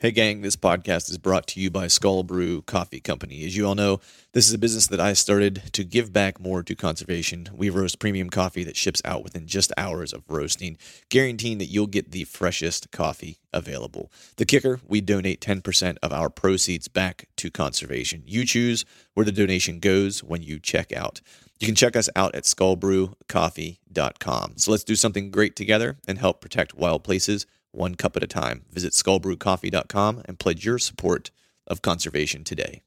Hey, gang, this podcast is brought to you by Skull Brew Coffee Company. As you all know, this is a business that I started to give back more to conservation. We roast premium coffee that ships out within just hours of roasting, guaranteeing that you'll get the freshest coffee available. The kicker we donate 10% of our proceeds back to conservation. You choose where the donation goes when you check out. You can check us out at skullbrewcoffee.com. So let's do something great together and help protect wild places one cup at a time. Visit skullbrewcoffee.com and pledge your support of conservation today.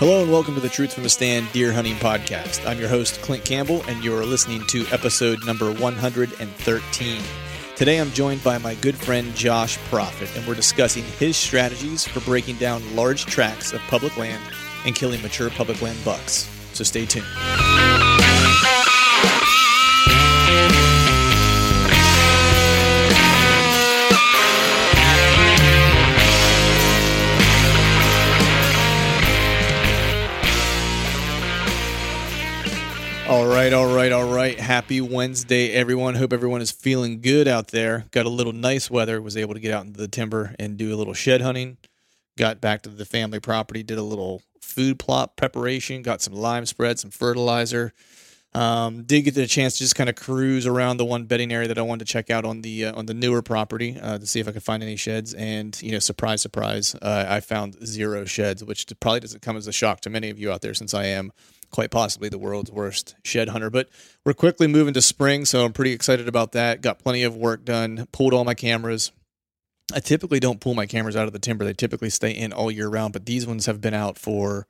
Hello and welcome to the Truth from the Stand Deer Hunting Podcast. I'm your host, Clint Campbell, and you're listening to episode number 113. Today I'm joined by my good friend Josh Profit, and we're discussing his strategies for breaking down large tracts of public land and killing mature public land bucks. So stay tuned. All right, all right, all right. Happy Wednesday, everyone. Hope everyone is feeling good out there. Got a little nice weather. Was able to get out into the timber and do a little shed hunting. Got back to the family property. Did a little food plot preparation. Got some lime spread, some fertilizer. Um, did get the chance to just kind of cruise around the one bedding area that I wanted to check out on the uh, on the newer property uh, to see if I could find any sheds. And you know, surprise, surprise, uh, I found zero sheds, which probably doesn't come as a shock to many of you out there, since I am quite possibly the world's worst shed hunter. But we're quickly moving to spring, so I'm pretty excited about that. Got plenty of work done. Pulled all my cameras. I typically don't pull my cameras out of the timber. They typically stay in all year round, but these ones have been out for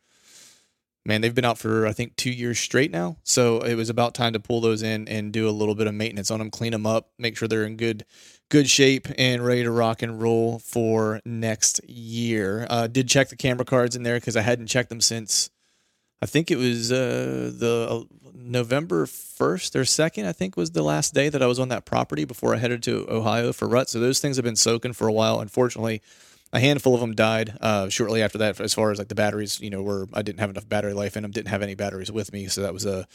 man, they've been out for I think two years straight now. So it was about time to pull those in and do a little bit of maintenance on them, clean them up, make sure they're in good good shape and ready to rock and roll for next year. Uh, did check the camera cards in there because I hadn't checked them since I think it was uh, the uh, November 1st or 2nd, I think was the last day that I was on that property before I headed to Ohio for rut. So those things have been soaking for a while. Unfortunately, a handful of them died uh, shortly after that. As far as like the batteries, you know, were I didn't have enough battery life in them, didn't have any batteries with me, so that was a,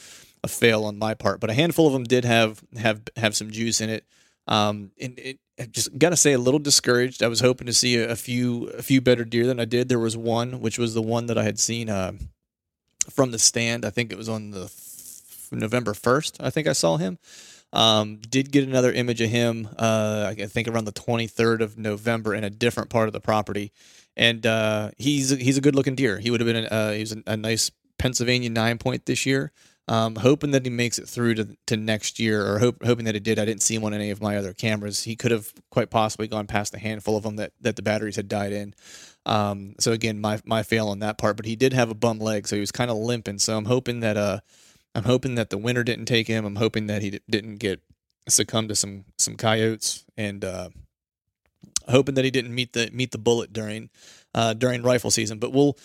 a fail on my part. But a handful of them did have have have some juice in it. Um, and it, I just gotta say a little discouraged. I was hoping to see a, a, few a few better deer than I did. There was one, which was the one that I had seen. Uh, from the stand. I think it was on the th- November 1st. I think I saw him. Um, did get another image of him, uh, I think around the 23rd of November in a different part of the property. And uh, he's he's a good looking deer. He would have been uh, he was a, a nice Pennsylvania nine point this year. Um, hoping that he makes it through to, to next year, or hope, hoping that he did. I didn't see him on any of my other cameras. He could have quite possibly gone past a handful of them that, that the batteries had died in. Um, so again, my my fail on that part. But he did have a bum leg, so he was kind of limping. So I'm hoping that uh, I'm hoping that the winter didn't take him. I'm hoping that he d- didn't get succumb to some some coyotes, and uh, hoping that he didn't meet the meet the bullet during uh, during rifle season. But we'll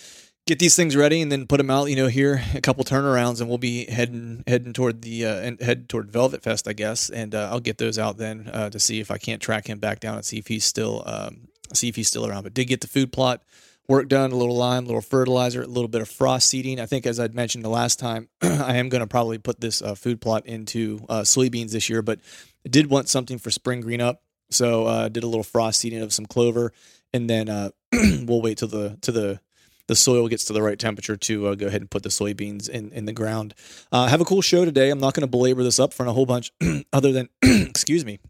get these things ready and then put them out. You know, here a couple turnarounds, and we'll be heading heading toward the uh, and head toward Velvet Fest, I guess. And uh, I'll get those out then uh, to see if I can't track him back down and see if he's still um, see if he's still around. But did get the food plot work done, a little lime, a little fertilizer, a little bit of frost seeding. I think, as I'd mentioned the last time, I am going to probably put this uh, food plot into uh, soybeans this year, but I did want something for spring green up. So uh, did a little frost seeding of some clover, and then uh, we'll wait till the to the the soil gets to the right temperature to uh, go ahead and put the soybeans in, in the ground. Uh, have a cool show today. I'm not going to belabor this up for a whole bunch, other than excuse me,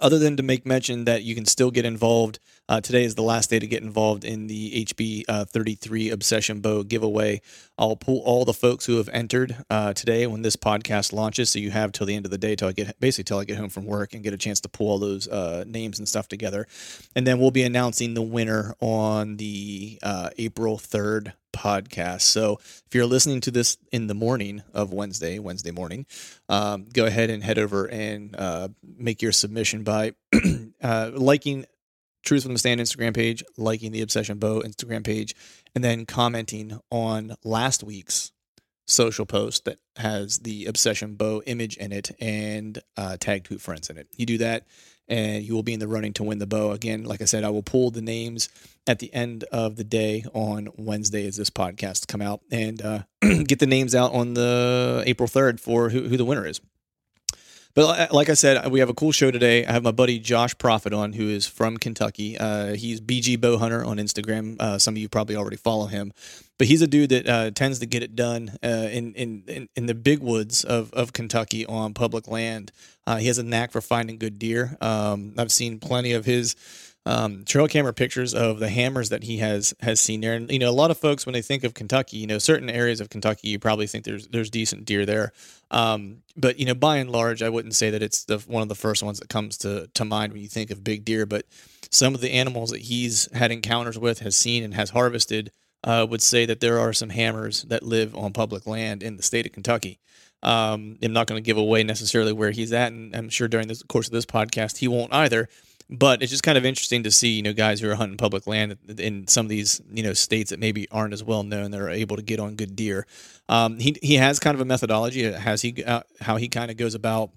other than to make mention that you can still get involved. Uh, today is the last day to get involved in the HB uh, 33 Obsession Bow giveaway. I'll pull all the folks who have entered uh, today when this podcast launches. So you have till the end of the day till I get basically till I get home from work and get a chance to pull all those uh, names and stuff together. And then we'll be announcing the winner on the uh, April 3rd podcast. So if you're listening to this in the morning of Wednesday, Wednesday morning, um, go ahead and head over and uh, make your submission by uh, liking Truth from the Stand Instagram page, liking the Obsession Bow Instagram page, and then commenting on last week's social post that has the Obsession Bow image in it and uh, tag two friends in it. You do that, and you will be in the running to win the bow. Again, like I said, I will pull the names at the end of the day on Wednesday as this podcast come out and uh, get the names out on the April 3rd for who, who the winner is. But like I said, we have a cool show today. I have my buddy Josh Profit on, who is from Kentucky. Uh, he's BG Bowhunter on Instagram. Uh, some of you probably already follow him, but he's a dude that uh, tends to get it done uh, in, in in the big woods of, of Kentucky on public land. Uh, he has a knack for finding good deer. Um, I've seen plenty of his um, trail camera pictures of the hammers that he has has seen there. And you know, a lot of folks when they think of Kentucky, you know, certain areas of Kentucky, you probably think there's there's decent deer there. Um, but you know, by and large, I wouldn't say that it's the one of the first ones that comes to to mind when you think of big deer. But some of the animals that he's had encounters with, has seen, and has harvested. Uh, would say that there are some hammers that live on public land in the state of Kentucky. Um, I'm not going to give away necessarily where he's at, and I'm sure during the course of this podcast he won't either. But it's just kind of interesting to see, you know, guys who are hunting public land in some of these, you know, states that maybe aren't as well known that are able to get on good deer. Um, he he has kind of a methodology. Has he uh, how he kind of goes about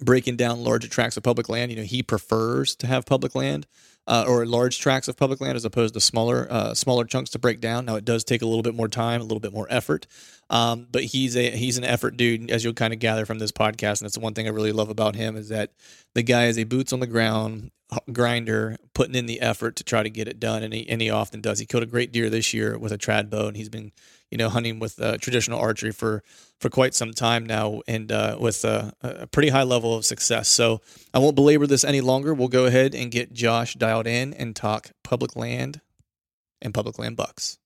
breaking down larger tracts of public land? You know, he prefers to have public land. Uh, or large tracts of public land as opposed to smaller uh, smaller chunks to break down. Now it does take a little bit more time, a little bit more effort, um, but he's a he's an effort dude, as you'll kind of gather from this podcast. And that's the one thing I really love about him is that the guy is a boots on the ground grinder, putting in the effort to try to get it done, and he and he often does. He killed a great deer this year with a trad bow, and he's been you know hunting with uh, traditional archery for for quite some time now, and uh, with a, a pretty high level of success. So I won't belabor this any longer. We'll go ahead and get Josh dialed in and talk public land and public land bucks.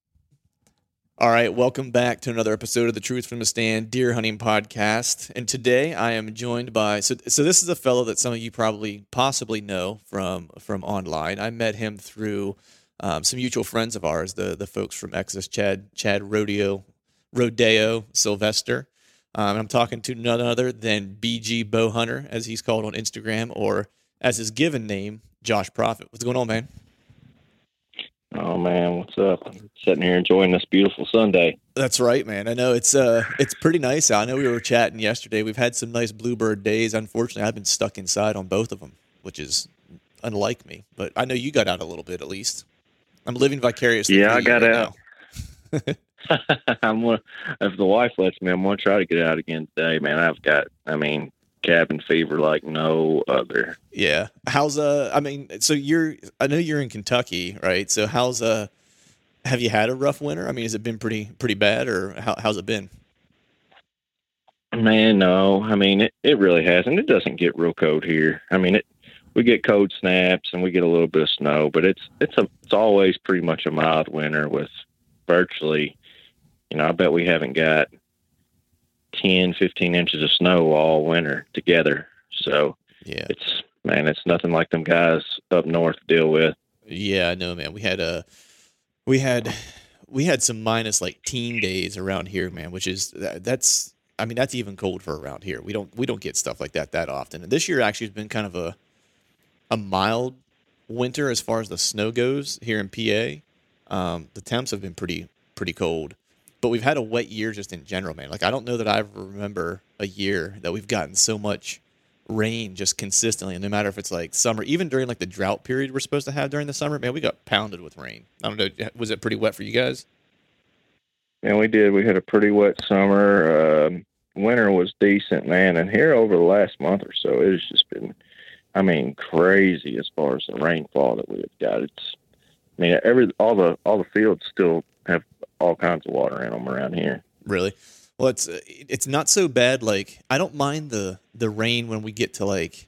All right, welcome back to another episode of the Truth from the Stand Deer Hunting Podcast. And today I am joined by so so this is a fellow that some of you probably possibly know from from online. I met him through um, some mutual friends of ours, the the folks from Exodus, Chad Chad Rodeo Rodeo Sylvester. Um, I'm talking to none other than BG Bowhunter, as he's called on Instagram, or as his given name, Josh Profit. What's going on, man? Oh man, what's up? I'm sitting here enjoying this beautiful Sunday. That's right, man. I know it's uh it's pretty nice out. I know we were chatting yesterday. We've had some nice bluebird days. Unfortunately, I've been stuck inside on both of them, which is unlike me. But I know you got out a little bit at least. I'm living vicariously. Yeah, I got right out. I'm gonna, if the wife lets me, I'm gonna try to get out again today, man. I've got, I mean, cabin fever like no other. Yeah. How's uh I mean, so you're I know you're in Kentucky, right? So how's uh have you had a rough winter? I mean, has it been pretty pretty bad or how, how's it been? Man, no. I mean, it, it really hasn't. It doesn't get real cold here. I mean, it we get cold snaps and we get a little bit of snow, but it's it's a it's always pretty much a mild winter with virtually, you know, I bet we haven't got 10, 15 inches of snow all winter together. So yeah, it's man, it's nothing like them guys up north deal with. Yeah, I know, man. We had a we had we had some minus like teen days around here, man, which is that's I mean that's even cold for around here. We don't we don't get stuff like that that often. And this year actually has been kind of a a mild winter as far as the snow goes here in PA. Um, the temps have been pretty pretty cold, but we've had a wet year just in general, man. Like I don't know that I remember a year that we've gotten so much rain just consistently, and no matter if it's like summer, even during like the drought period we're supposed to have during the summer, man, we got pounded with rain. I don't know, was it pretty wet for you guys? And we did. We had a pretty wet summer. Um, winter was decent, man. And here over the last month or so, it's just been, I mean, crazy as far as the rainfall that we've got. It's, I mean, every all the all the fields still have all kinds of water in them around here. Really? Well, it's uh, it's not so bad. Like I don't mind the the rain when we get to like,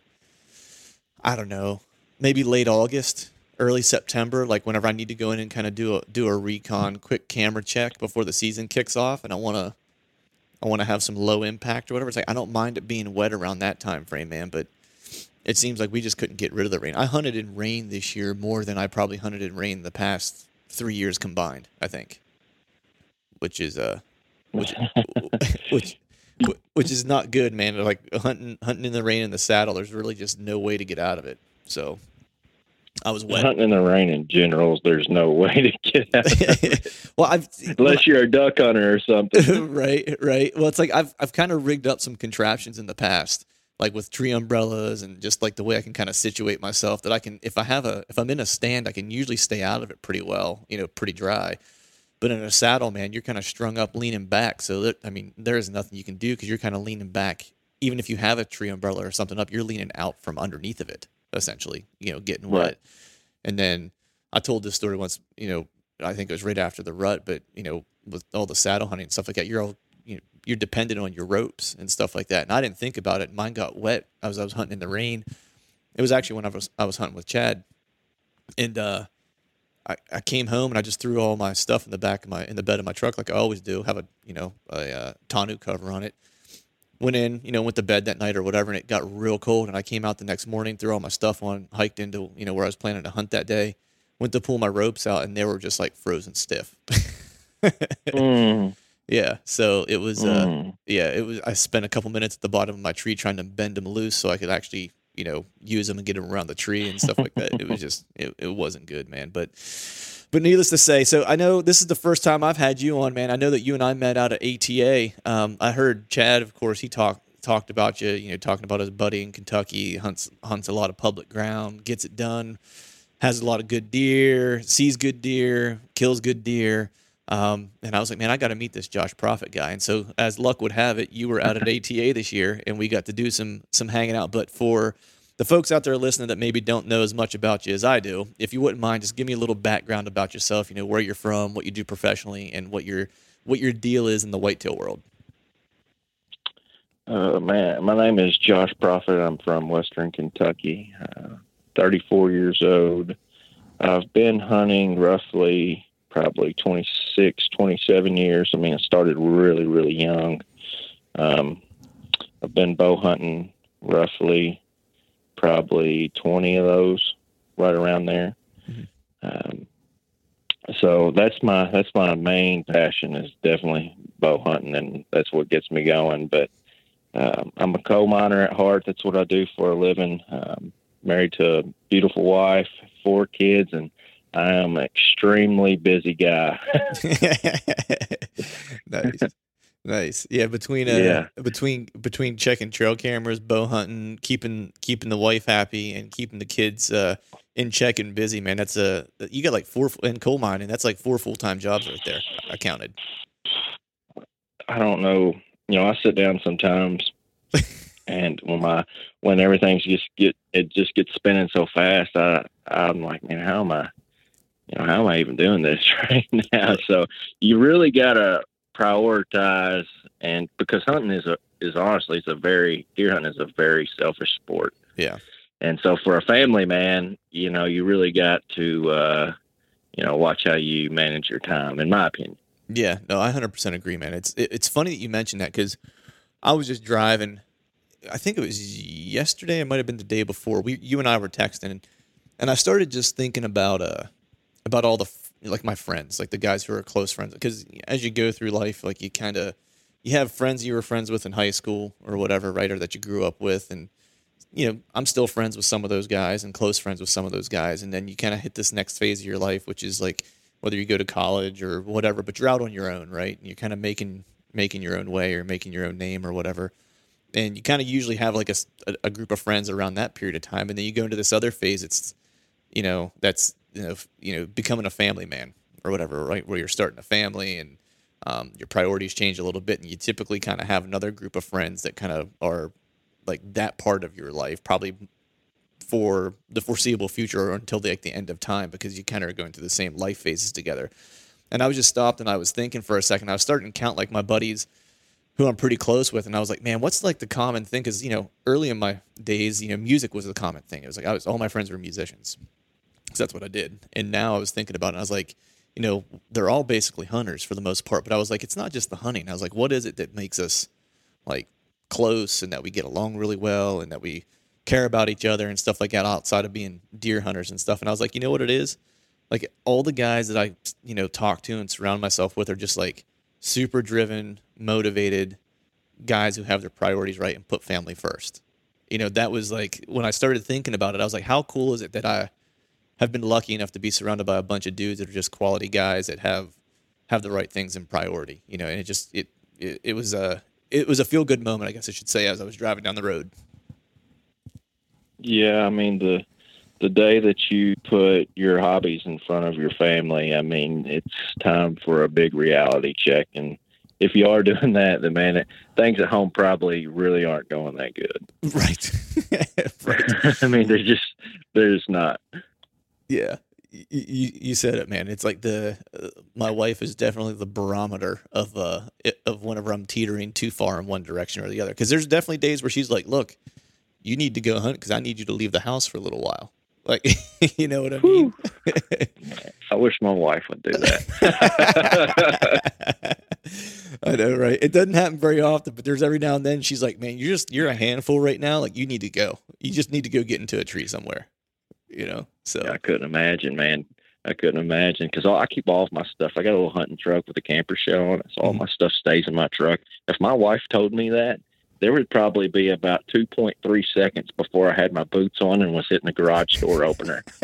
I don't know, maybe late August early September, like whenever I need to go in and kind of do a do a recon, quick camera check before the season kicks off, and I want to I want to have some low impact or whatever. It's like I don't mind it being wet around that time frame, man. But it seems like we just couldn't get rid of the rain. I hunted in rain this year more than I probably hunted in rain the past three years combined. I think, which is uh, which which which is not good, man. Like hunting hunting in the rain in the saddle, there's really just no way to get out of it. So I was wet. Hunting in the rain in general, there's no way to get out. Of it. well, I've unless you're a duck hunter or something. right, right. Well, it's like I've I've kind of rigged up some contraptions in the past, like with tree umbrellas and just like the way I can kind of situate myself that I can if I have a if I'm in a stand, I can usually stay out of it pretty well, you know, pretty dry. But in a saddle, man, you're kind of strung up, leaning back. So that I mean, there is nothing you can do because you're kind of leaning back. Even if you have a tree umbrella or something up, you're leaning out from underneath of it essentially, you know, getting wet. Right. And then I told this story once, you know, I think it was right after the rut, but you know, with all the saddle hunting and stuff like that, you're all you know, you're dependent on your ropes and stuff like that. And I didn't think about it. Mine got wet I was I was hunting in the rain. It was actually when I was I was hunting with Chad, and uh, I, I came home and I just threw all my stuff in the back of my in the bed of my truck like I always do. Have a you know a uh, tonneau cover on it, went in, you know, went to bed that night or whatever, and it got real cold. And I came out the next morning, threw all my stuff on, hiked into, you know, where I was planning to hunt that day, went to pull my ropes out, and they were just like frozen stiff. mm. Yeah. So it was, uh, mm. uh, yeah, it was, I spent a couple minutes at the bottom of my tree trying to bend them loose so I could actually, you know, use them and get them around the tree and stuff like that. It was just, it, it wasn't good, man. But, but needless to say, so I know this is the first time I've had you on, man. I know that you and I met out at ATA. Um, I heard Chad, of course, he talked talked about you, you know, talking about his buddy in Kentucky, hunts hunts a lot of public ground, gets it done, has a lot of good deer, sees good deer, kills good deer. Um, and I was like, man, I got to meet this Josh Profit guy. And so, as luck would have it, you were out at ATA this year, and we got to do some some hanging out. But for the folks out there listening that maybe don't know as much about you as I do, if you wouldn't mind, just give me a little background about yourself. You know, where you're from, what you do professionally, and what your what your deal is in the whitetail world. Uh, man, my name is Josh Profit. I'm from Western Kentucky. Uh, 34 years old. I've been hunting roughly probably 26, 27 years. I mean, I started really, really young. Um, I've been bow hunting roughly probably 20 of those, right around there. Mm-hmm. Um, so that's my that's my main passion is definitely bow hunting, and that's what gets me going. But um, I'm a coal miner at heart. That's what I do for a living. Um, married to a beautiful wife, four kids, and I am an extremely busy guy. nice. Nice. Yeah, between uh, yeah. between between checking trail cameras, bow hunting, keeping keeping the wife happy, and keeping the kids uh, in check and busy, man. That's a you got like four in coal mining. That's like four full time jobs right there. I counted. I don't know. You know, I sit down sometimes, and when my when everything's just get it just gets spinning so fast, I I'm like, man, how am I? You know, how am I even doing this right now? So you really gotta prioritize and because hunting is a is honestly it's a very deer hunting is a very selfish sport. Yeah. And so for a family man, you know, you really got to uh you know, watch how you manage your time in my opinion. Yeah, no, I 100% agree, man. It's it, it's funny that you mentioned that cuz I was just driving I think it was yesterday, it might have been the day before. We you and I were texting and I started just thinking about uh about all the like my friends, like the guys who are close friends. Because as you go through life, like you kind of you have friends you were friends with in high school or whatever, right, or that you grew up with, and you know I'm still friends with some of those guys and close friends with some of those guys, and then you kind of hit this next phase of your life, which is like whether you go to college or whatever, but you're out on your own, right? And you're kind of making making your own way or making your own name or whatever. And you kind of usually have like a, a group of friends around that period of time, and then you go into this other phase. It's you know that's you know you know becoming a family man or whatever, right? Where you're starting a family and um, your priorities change a little bit, and you typically kind of have another group of friends that kind of are like that part of your life, probably for the foreseeable future or until the, like the end of time, because you kind of are going through the same life phases together. And I was just stopped and I was thinking for a second. I was starting to count like my buddies who I'm pretty close with, and I was like, man, what's like the common thing? Because you know, early in my days, you know, music was the common thing. It was like I was all my friends were musicians, because that's what I did. And now I was thinking about it. I was like, you know, they're all basically hunters for the most part. But I was like, it's not just the hunting. I was like, what is it that makes us like close and that we get along really well and that we care about each other and stuff like that outside of being deer hunters and stuff. And I was like, you know what it is? Like all the guys that I, you know, talk to and surround myself with are just like super driven, motivated guys who have their priorities right and put family first. You know, that was like when I started thinking about it, I was like, how cool is it that I have been lucky enough to be surrounded by a bunch of dudes that are just quality guys that have have the right things in priority. You know, and it just it it, it was a it was a feel good moment, I guess I should say, as I was driving down the road. Yeah, I mean the the day that you put your hobbies in front of your family, I mean it's time for a big reality check. And if you are doing that, then man, it, things at home probably really aren't going that good. Right. right. I mean, they're just they're just not. Yeah. You, you said it, man. It's like the uh, my wife is definitely the barometer of uh of whenever I'm teetering too far in one direction or the other. Because there's definitely days where she's like, "Look, you need to go hunt because I need you to leave the house for a little while." Like, you know what I mean? I wish my wife would do that. I know, right? It doesn't happen very often, but there's every now and then she's like, "Man, you're just you're a handful right now. Like, you need to go. You just need to go get into a tree somewhere." You know, so I couldn't imagine, man. I couldn't imagine because I keep all of my stuff. I got a little hunting truck with a camper shell on it, so all Mhm. my stuff stays in my truck. If my wife told me that, there would probably be about two point three seconds before I had my boots on and was hitting the garage door opener.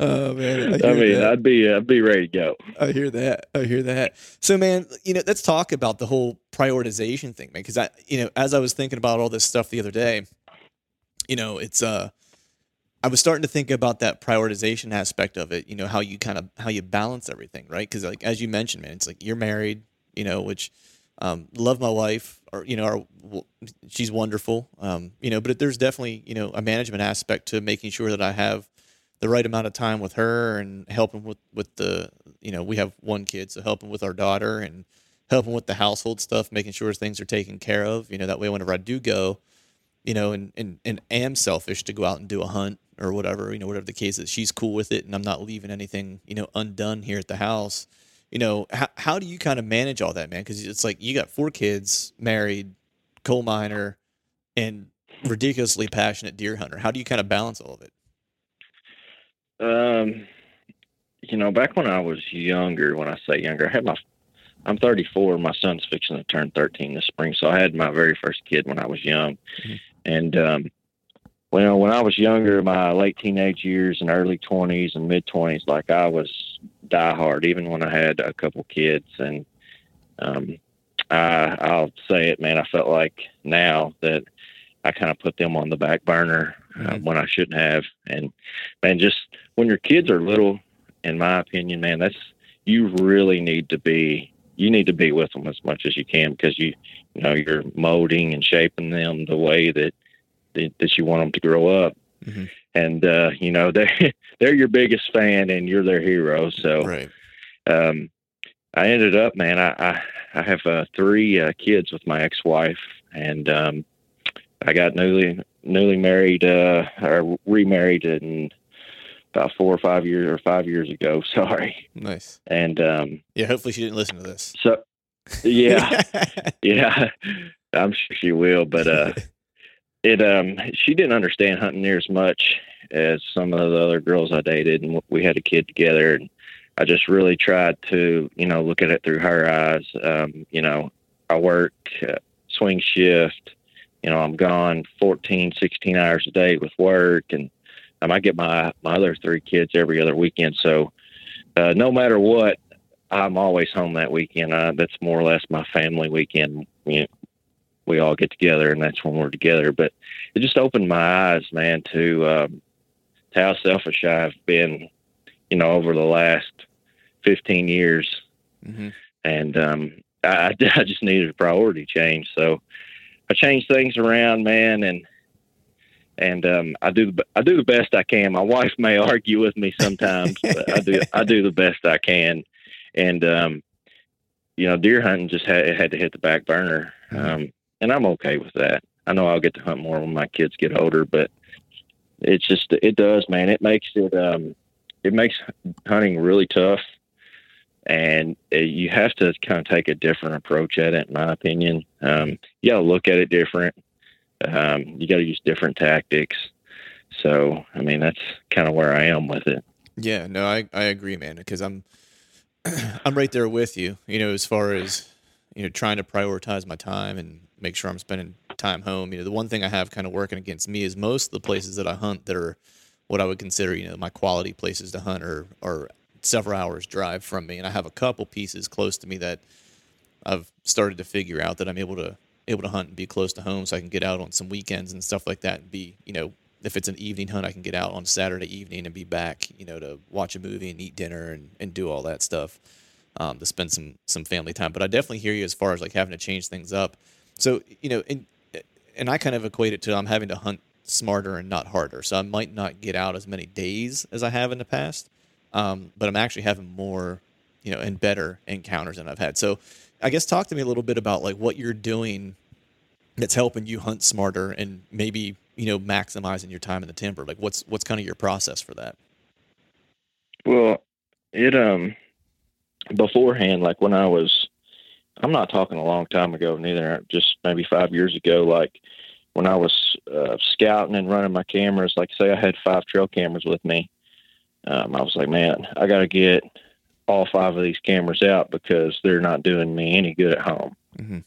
oh man, I, I mean, that. I'd be I'd be ready to go. I hear that. I hear that. So, man, you know, let's talk about the whole prioritization thing, man. Because I, you know, as I was thinking about all this stuff the other day, you know, it's uh, I was starting to think about that prioritization aspect of it. You know, how you kind of how you balance everything, right? Because like as you mentioned, man, it's like you're married, you know, which um, love my wife, or you know, our, she's wonderful, um, you know. But there's definitely you know a management aspect to making sure that I have the right amount of time with her and helping with with the you know we have one kid, so helping with our daughter and helping with the household stuff, making sure things are taken care of. You know, that way whenever I do go, you know, and and and am selfish to go out and do a hunt or whatever, you know, whatever the case is, she's cool with it, and I'm not leaving anything you know undone here at the house you know how, how do you kind of manage all that man because it's like you got four kids married coal miner and ridiculously passionate deer hunter how do you kind of balance all of it Um, you know, back when I was younger, when I say younger, I had my, I'm 34. My son's fixing to turn 13 this spring. So I had my very first kid when I was young. Mhm. And, um, well, when I was younger, my late teenage years and early 20s and mid 20s, like I was diehard, even when I had a couple kids. And, um, I, I'll say it, man. I felt like now that I kind of put them on the back burner uh, Mhm. when I shouldn't have. And, man, just when your kids are little, in my opinion, man, that's you really need to be you need to be with them as much as you can because you you know you're molding and shaping them the way that that, that you want them to grow up. Mhm. And uh, you know they're they're your biggest fan and you're their hero. So right um, I ended up, man. I I, I have uh, three uh, kids with my ex-wife, and um, I got newly newly married uh, or remarried in about four or five years or five years ago. Sorry, nice and um, yeah hopefully she didn't listen to this so yeah, yeah, I'm sure she will, but uh, it um she didn't understand hunting near as much as some of the other girls I dated, and we had a kid together, and I just really tried to you know look at it through her eyes. Um, you know, I work uh, swing shift. You know, I'm gone 14, 16 hours a day with work, and um, I get my my other three kids every other weekend. So uh, no matter what, I'm always home that weekend. Uh, that's more or less my family weekend. You know, we all get together, and that's when we're together. But it just opened my eyes, man, to um, to how selfish I've been, you know, over the last 15 years, mm-hmm. and um, I, I just needed a priority change. So I changed things around, man, and and um, I do the I do the best I can. My wife may argue with me sometimes, but I do I do the best I can, and um, you know, deer hunting just had had to hit the back burner, mm-hmm. um, and I'm okay with that. I know I'll get to hunt more when my kids get older, but it's just it does, man. It makes it um, it makes hunting really tough and you have to kind of take a different approach at it, in my opinion. Um, you got to look at it different. Um, you got to use different tactics. So, I mean, that's kind of where I am with it. Yeah, no, I, I agree, man, because I'm I'm right there with you. You know, as far as you know, trying to prioritize my time and make sure I'm spending time home. You know, the one thing I have kind of working against me is most of the places that I hunt that are what I would consider, you know, my quality places to hunt are are several hours drive from me, and I have a couple pieces close to me that I've started to figure out that I'm able to able to hunt and be close to home, so I can get out on some weekends and stuff like that, and be you know if it's an evening hunt, I can get out on Saturday evening and be back, you know, to watch a movie and eat dinner and, and do all that stuff, um, to spend some some family time. But I definitely hear you as far as like having to change things up. So you know, and and I kind of equate it to I'm having to hunt smarter and not harder. So I might not get out as many days as I have in the past, um, but I'm actually having more, you know, and better encounters than I've had. So, I guess talk to me a little bit about like what you're doing that's helping you hunt smarter and maybe you know maximizing your time in the timber. Like, what's what's kind of your process for that? Well, it um beforehand, like when I was, I'm not talking a long time ago, neither. Just maybe five years ago, like when I was uh, scouting and running my cameras. Like, say I had five trail cameras with me um, I was like, man, I got to get all five of these cameras out because they're not doing me any good at home. Mm-hmm.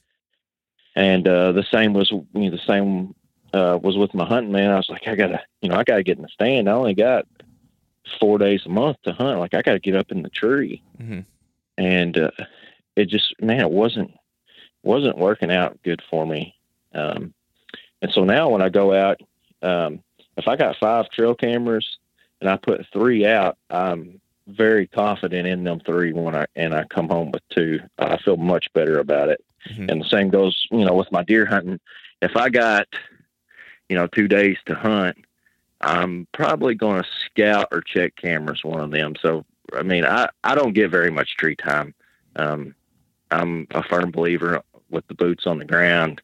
And uh, the same was you know, the same uh, was with my hunting man. I was like, I gotta, you know, I gotta get in the stand. I only got four days a month to hunt. Like, I gotta get up in the tree. Mm-hmm. And uh, it just, man, it wasn't wasn't working out good for me. Um, and so now when I go out, um, if I got five trail cameras and I put three out, I'm very confident in them three when I and I come home with two. I feel much better about it. Mm-hmm. And the same goes, you know, with my deer hunting. If I got, you know, two days to hunt, I'm probably going to scout or check cameras one of them. So I mean, I I don't get very much tree time. Um, I'm a firm believer with the boots on the ground,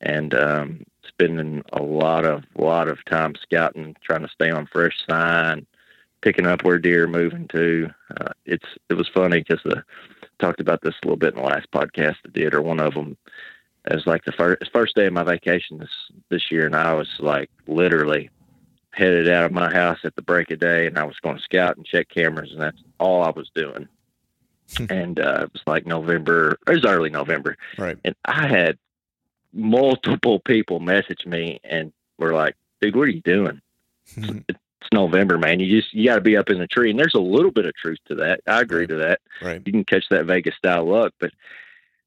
and um, spending a lot of lot of time scouting, trying to stay on fresh sign, picking up where deer are moving to. Uh, it's it was funny because the talked about this a little bit in the last podcast I did, or one of them. It was like the first first day of my vacation this this year, and I was like literally headed out of my house at the break of day, and I was going to scout and check cameras, and that's all I was doing. and uh, it was like November. It was early November, right? And I had multiple people message me and were like, dude, what are you doing? Mm-hmm. It's November, man. You just, you got to be up in the tree. And there's a little bit of truth to that. I agree to that. Right. You can catch that Vegas style luck, but,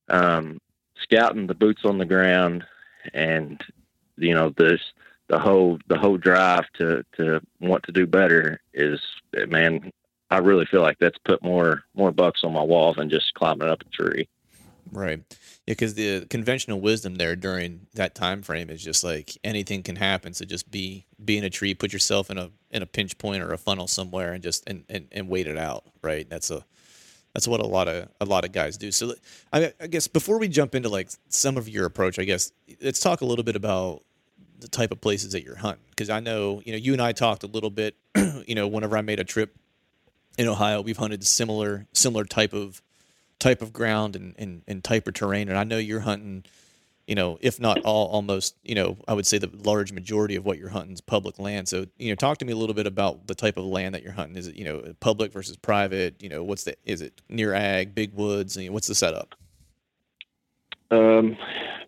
um, scouting the boots on the ground and, you know, this, the whole, the whole drive to, to want to do better is, man, I really feel like that's put more, more bucks on my wall than just climbing up a tree. Right. Yeah, because the conventional wisdom there during that time frame is just like anything can happen. So just be be in a tree, put yourself in a in a pinch point or a funnel somewhere, and just and, and, and wait it out. Right. That's a that's what a lot of a lot of guys do. So I, I guess before we jump into like some of your approach, I guess let's talk a little bit about the type of places that you're hunting. Because I know you know you and I talked a little bit. you know, whenever I made a trip in Ohio, we've hunted similar similar type of type of ground and, and, and type of terrain. And I know you're hunting, you know, if not all, almost, you know, I would say the large majority of what you're hunting is public land. So, you know, talk to me a little bit about the type of land that you're hunting. Is it, you know, public versus private? You know, what's the, is it near ag, big woods? I mean, what's the setup? Um,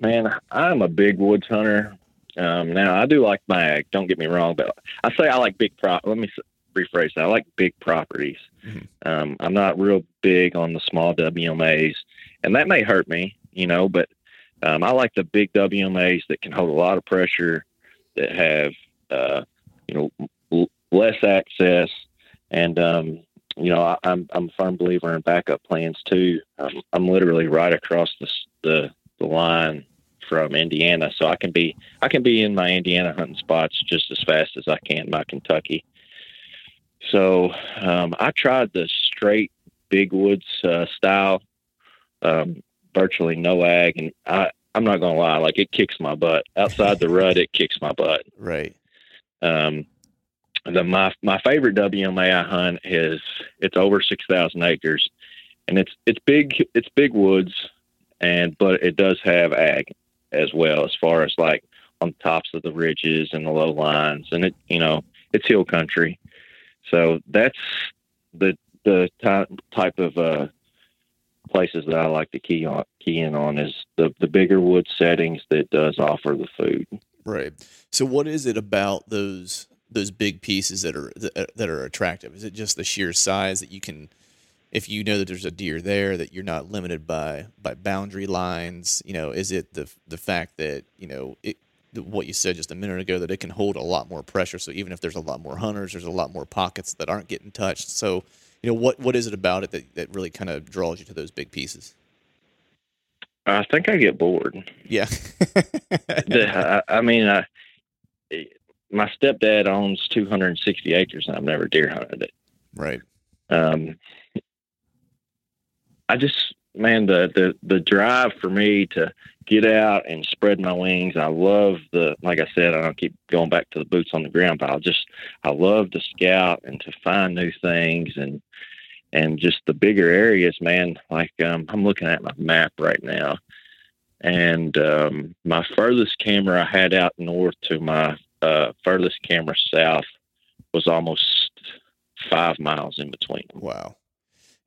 man, I'm a big woods hunter. Um, now I do like mag. Don't get me wrong, but I say I like big prop. Let me rephrase that. I like big properties. Mm-hmm. Um, I'm not real big on the small WMAs, and that may hurt me, you know. But um, I like the big WMAs that can hold a lot of pressure, that have uh, you know l- less access, and um, you know I, am I'm, I'm a firm believer in backup plans too. I'm, I'm literally right across the, the the line from Indiana, so I can be I can be in my Indiana hunting spots just as fast as I can my Kentucky. So um, I tried the straight big woods uh, style, um, virtually no ag, and I I'm not gonna lie, like it kicks my butt outside the rut. It kicks my butt. Right. Um, the my my favorite WMA I hunt is it's over six thousand acres, and it's it's big it's big woods, and but it does have ag as well as far as like on tops of the ridges and the low lines, and it you know it's hill country, so that's the the ty- type of uh, places that I like to key on key in on is the the bigger wood settings that does offer the food. Right. So what is it about those those big pieces that are that are attractive? Is it just the sheer size that you can if you know that there's a deer there that you're not limited by by boundary lines, you know, is it the the fact that, you know, it what you said just a minute ago that it can hold a lot more pressure. So even if there's a lot more hunters, there's a lot more pockets that aren't getting touched. So, you know, what what is it about it that, that really kind of draws you to those big pieces? I think I get bored. Yeah. the, I, I, mean, I, my stepdad owns 260 acres, and I've never deer hunted it. Right. Um, I just, man, the the the drive for me to get out and spread my wings. I love the, like I said, I don't keep going back to the boots on the ground, but I just, I love to scout and to find new things and, and just the bigger areas, man. Like, um, I'm looking at my map right now and, um, my furthest camera I had out north to my, uh, furthest camera south was almost five miles in between. Wow.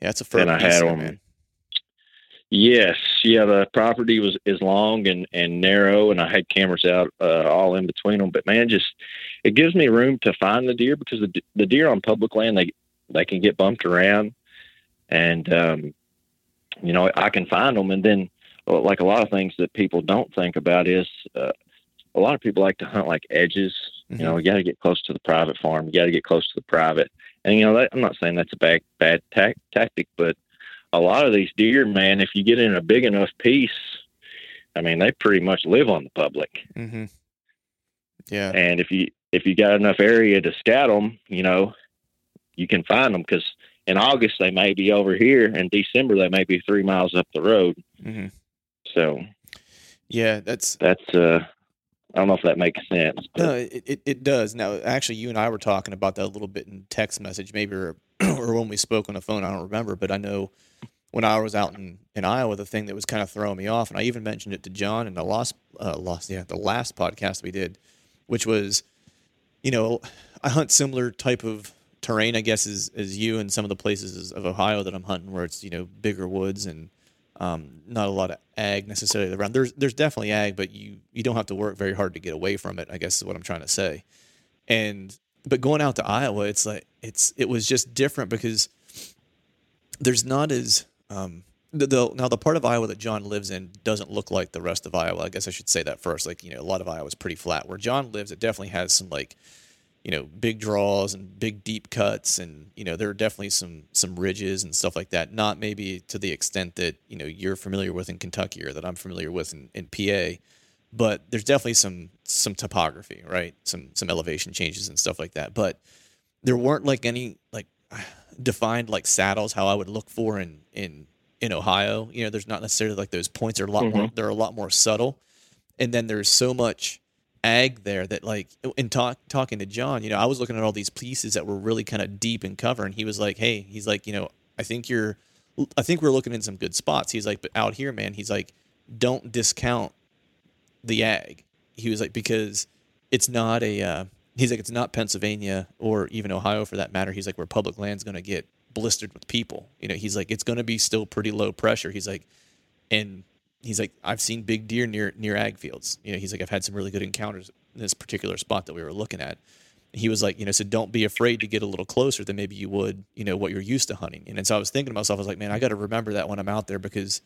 Yeah, that's a first. And I had man Yes, yeah. The property was is long and and narrow, and I had cameras out uh, all in between them. But man, just it gives me room to find the deer because the the deer on public land they they can get bumped around, and um, you know I can find them. And then like a lot of things that people don't think about is uh, a lot of people like to hunt like edges. Mm-hmm. You know, you got to get close to the private farm. You got to get close to the private. And you know, that, I'm not saying that's a bad bad ta- tactic, but a lot of these deer, man, if you get in a big enough piece, I mean, they pretty much live on the public. Mm-hmm. Yeah. And if you if you got enough area to scout them, you know, you can find them because in August they may be over here, and December they may be three miles up the road. Mm-hmm. So, yeah, that's that's uh, I don't know if that makes sense. But. No, it, it, does. Now, actually, you and I were talking about that a little bit in text message, maybe or, or when we spoke on the phone. I don't remember, but I know when I was out in, in Iowa, the thing that was kind of throwing me off, and I even mentioned it to John in the last, uh, last, yeah, the last podcast we did, which was, you know, I hunt similar type of terrain, I guess, as, as you and some of the places of Ohio that I'm hunting, where it's you know bigger woods and um, not a lot of ag necessarily around. There's there's definitely ag, but you you don't have to work very hard to get away from it. I guess is what I'm trying to say. And but going out to Iowa, it's like it's it was just different because there's not as um, the, the, now the part of Iowa that John lives in doesn't look like the rest of Iowa. I guess I should say that first. Like you know, a lot of Iowa is pretty flat. Where John lives, it definitely has some like you know big draws and big deep cuts, and you know there are definitely some some ridges and stuff like that. Not maybe to the extent that you know you're familiar with in Kentucky or that I'm familiar with in, in PA, but there's definitely some some topography, right? Some some elevation changes and stuff like that. But there weren't like any like defined like saddles how I would look for in in in Ohio. You know, there's not necessarily like those points are a lot mm-hmm. more they're a lot more subtle. And then there's so much ag there that like in talk talking to John, you know, I was looking at all these pieces that were really kind of deep in cover and he was like, "Hey, he's like, you know, I think you're I think we're looking in some good spots." He's like, "But out here, man, he's like, don't discount the ag." He was like because it's not a uh, he's like, it's not Pennsylvania or even Ohio for that matter. He's like, where public land's going to get blistered with people. You know, he's like, it's going to be still pretty low pressure. He's like, and he's like, I've seen big deer near near ag fields. You know, he's like, I've had some really good encounters in this particular spot that we were looking at. He was like, you know, so don't be afraid to get a little closer than maybe you would, you know, what you're used to hunting. And, so I was thinking to myself, I was like, man, I got to remember that when I'm out there because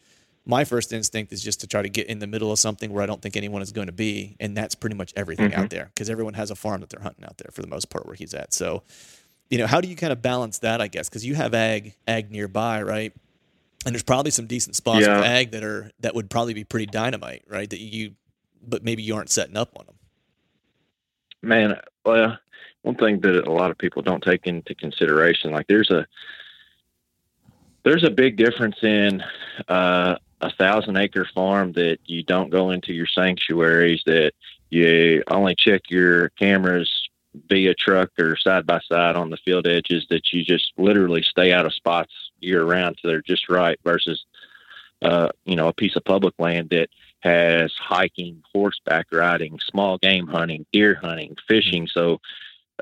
my first instinct is just to try to get in the middle of something where I don't think anyone is going to be, and that's pretty much everything Mhm. out there because everyone has a farm that they're hunting out there for the most part where he's at. So, you know, how do you kind of balance that? I guess because you have ag ag nearby, right? And there's probably some decent spots Yeah. with ag that are that would probably be pretty dynamite, right? That you, but maybe you aren't setting up on them. Man, well, one thing that a lot of people don't take into consideration, like there's a there's a big difference in uh, a thousand acre farm that you don't go into your sanctuaries, that you only check your cameras via truck or side by side on the field edges, that you just literally stay out of spots year round so they're just right versus uh, you know, a piece of public land that has hiking, horseback riding, small game hunting, deer hunting, fishing. So,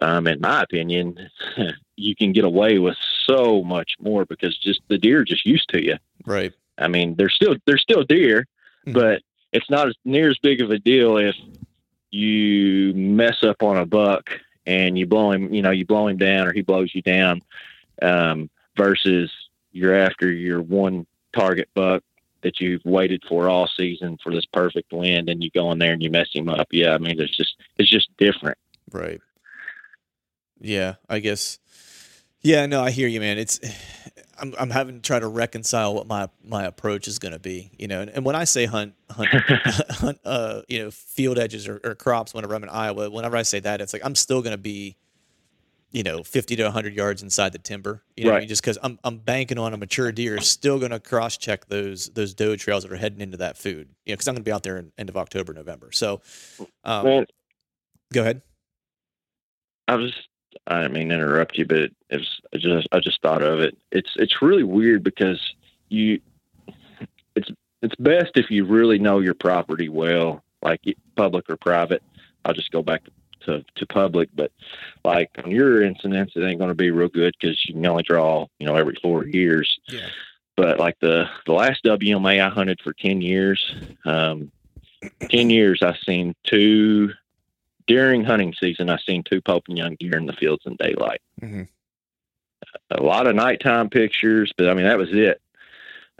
um, in my opinion, you can get away with so much more because just the deer are just used to you. Right. I mean, they're still they're still deer, Mhm. but it's not as near as big of a deal if you mess up on a buck and you blow him, you know, you blow him down or he blows you down, um, versus you're after your one target buck that you've waited for all season for this perfect wind and you go in there and you mess him up. Yeah, I mean, it's just it's just different. Right. Yeah, I guess. Yeah, no, I hear you, man. It's I'm I'm having to try to reconcile what my my approach is going to be, you know. And, and when I say hunt hunt hunt uh you know field edges or, or crops whenever I'm in Iowa, whenever I say that, it's like I'm still going to be you know 50 to 100 yards inside the timber, you know, Right. just because I'm I'm banking on a mature deer is still going to cross check those those doe trails that are heading into that food, you know, because I'm going to be out there in end of October, November. So, um, Man, go ahead. I was I mean interrupt you, but it was I just I just thought of it. It's it's really weird because you it's it's best if you really know your property well, like public or private. I'll just go back to to to public, but like on your incidents, it ain't going to be real good because you can only draw you know every four years. Yeah. But like the the last WMA I hunted for ten years, um, ten years I seen two during hunting season, I seen two Pope and Young deer in the fields in daylight. Mhm. A lot of nighttime pictures, but I mean that was it.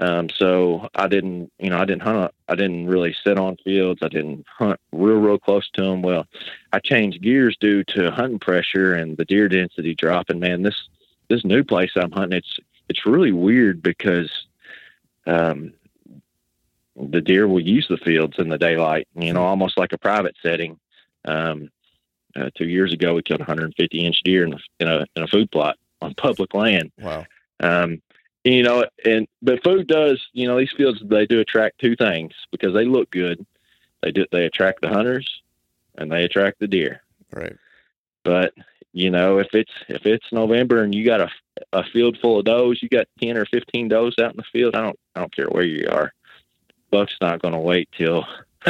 Um, so I didn't, you know, I didn't hunt. I didn't really sit on fields. I didn't hunt real, real close to them. Well, I changed gears due to hunting pressure and the deer density dropping. Man, this this new place I'm hunting, it's it's really weird because um, the deer will use the fields in the daylight. You know, almost like a private setting. Um, uh, two years ago, we killed 150 inch deer in a, in a in a food plot on public land. Wow. Um, you know, and but food does. You know, these fields they do attract two things because they look good. They do they attract the hunters, and they attract the deer. Right. But you know, if it's if it's November and you got a a field full of does, you got ten or fifteen does out in the field. I don't I don't care where you are. Buck's not going to wait till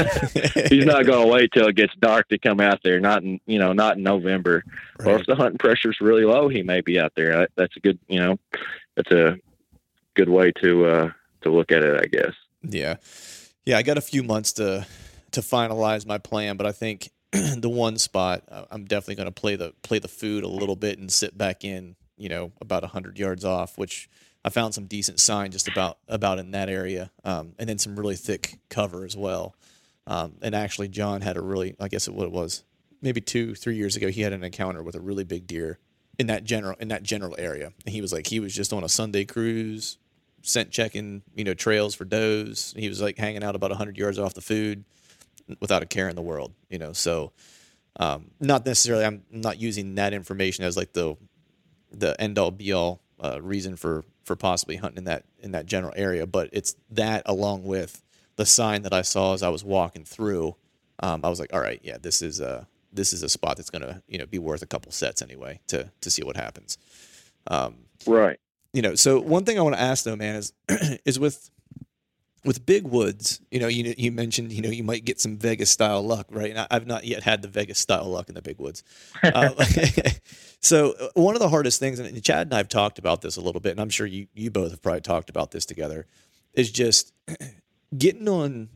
he's not going to wait till it gets dark to come out there. Not in you know not in November. Or if the hunting pressure's really low, he may be out there. That- That's a good you know that's a good way to uh to look at it, I guess. Yeah, yeah. I got a few months to to finalize my plan, but I think the one spot I'm definitely going to play the play the food a little bit and sit back in. You know, about hundred yards off, which I found some decent sign just about about in that area, um, and then some really thick cover as well. Um, and actually, John had a really, I guess what it was, maybe two three years ago, he had an encounter with a really big deer in that general in that general area. And he was like, he was just on a Sunday cruise, scent checking, you know, trails for does. He was like hanging out about 100 yards off the food without a care in the world, you know. So, um, not necessarily, I'm not using that information as like the the end all be all uh, reason for for possibly hunting in that in that general area, but it's that along with the sign that I saw as I was walking through. Um, I was like, all right, yeah, this is a this is a spot that's gonna you know be worth a couple sets anyway to to see what happens. Um, Right. you know so one thing i want to ask though man is is with with big woods you know you you mentioned you know you might get some vegas style luck right and I- i've not yet had the vegas style luck in the big woods uh, so uh, one of the hardest things and chad and i've talked about this a little bit and i'm sure you you both have probably talked about this together is just getting on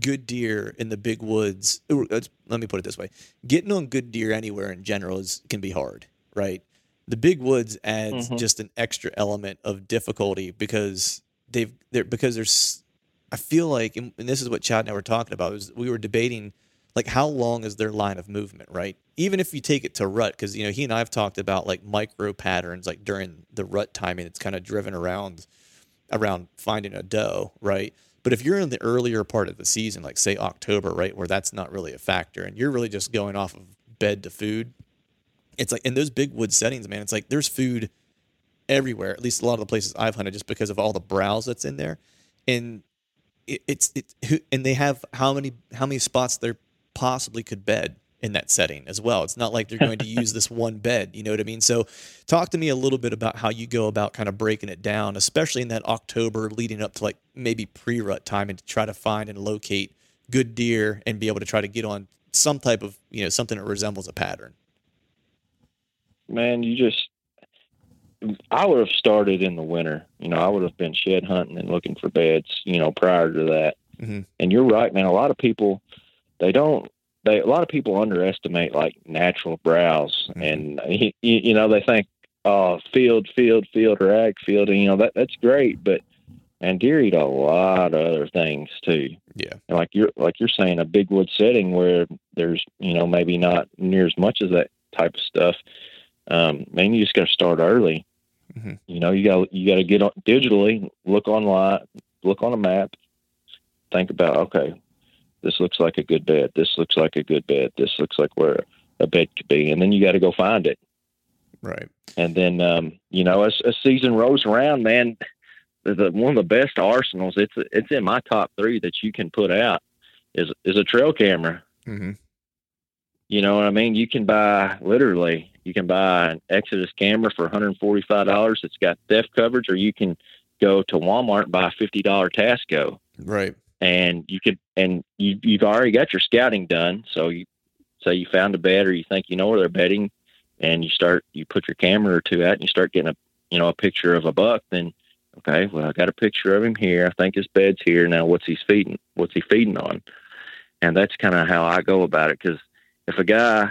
good deer in the big woods. let's- me put it this way: getting on good deer anywhere in general is can be hard, right? The big woods adds Mhm. just an extra element of difficulty because they've there because there's. I feel like, and and this is what Chad and I were talking about. Was we were debating like how long is their line of movement, right? Even if you take it to rut, because you know he and I have talked about like micro patterns, like during the rut timing, it's kind of driven around around finding a doe, right? But if you're in the earlier part of the season, like say October, right, where that's not really a factor, and you're really just going off of bed to food, it's like in those big wood settings, man, it's like there's food everywhere. At least a lot of the places I've hunted, just because of all the browse that's in there, and it, it's it, and they have how many how many spots there possibly could bed in that setting as well. It's not like they're going to use this one bed, you know what I mean? So talk to me a little bit about how you go about kind of breaking it down, especially in that October leading up to like maybe pre-rut time and to try to find and locate good deer and be able to try to get on some type of, you know, something that resembles a pattern. man, you just I would have started in the winter. You know, I would have been shed hunting and looking for beds, you know, prior to that. Mhm. And you're right, man. A lot of people they don't they a lot of people underestimate like natural browse Mhm. and you, you know they think oh field field field or ag field and you know that that's great but and deer eat a lot of other things too Yeah. and like you're like you're saying a big wood setting where there's you know maybe not near as much as that type of stuff um man you just got to start early Mhm. you know you got you got to get on digitally look online look on a map think about okay this looks like a good bed this looks like a good bed this looks like where a bed could be and then you got to go find it Right. and then um, you know, as a season rolls around, man, the, one of the best arsenals. It's it's in my top three that you can put out is is a trail camera. Mm-hmm. You know what I mean? You can buy literally, you can buy an Exodus camera for one hundred forty five dollars. It's got theft coverage, or you can go to Walmart and buy a fifty dollar Tasco, Right. and you could and you you've already got your scouting done. So you say you found a bed, or you think you know where they're bedding, and you start you put your camera or two out, and you start getting a you know a picture of a buck. Then okay, well I got a picture of him here. I think his bed's here now. What's he feeding? What's he feeding on? And that's kind of how I go about it. Because if a guy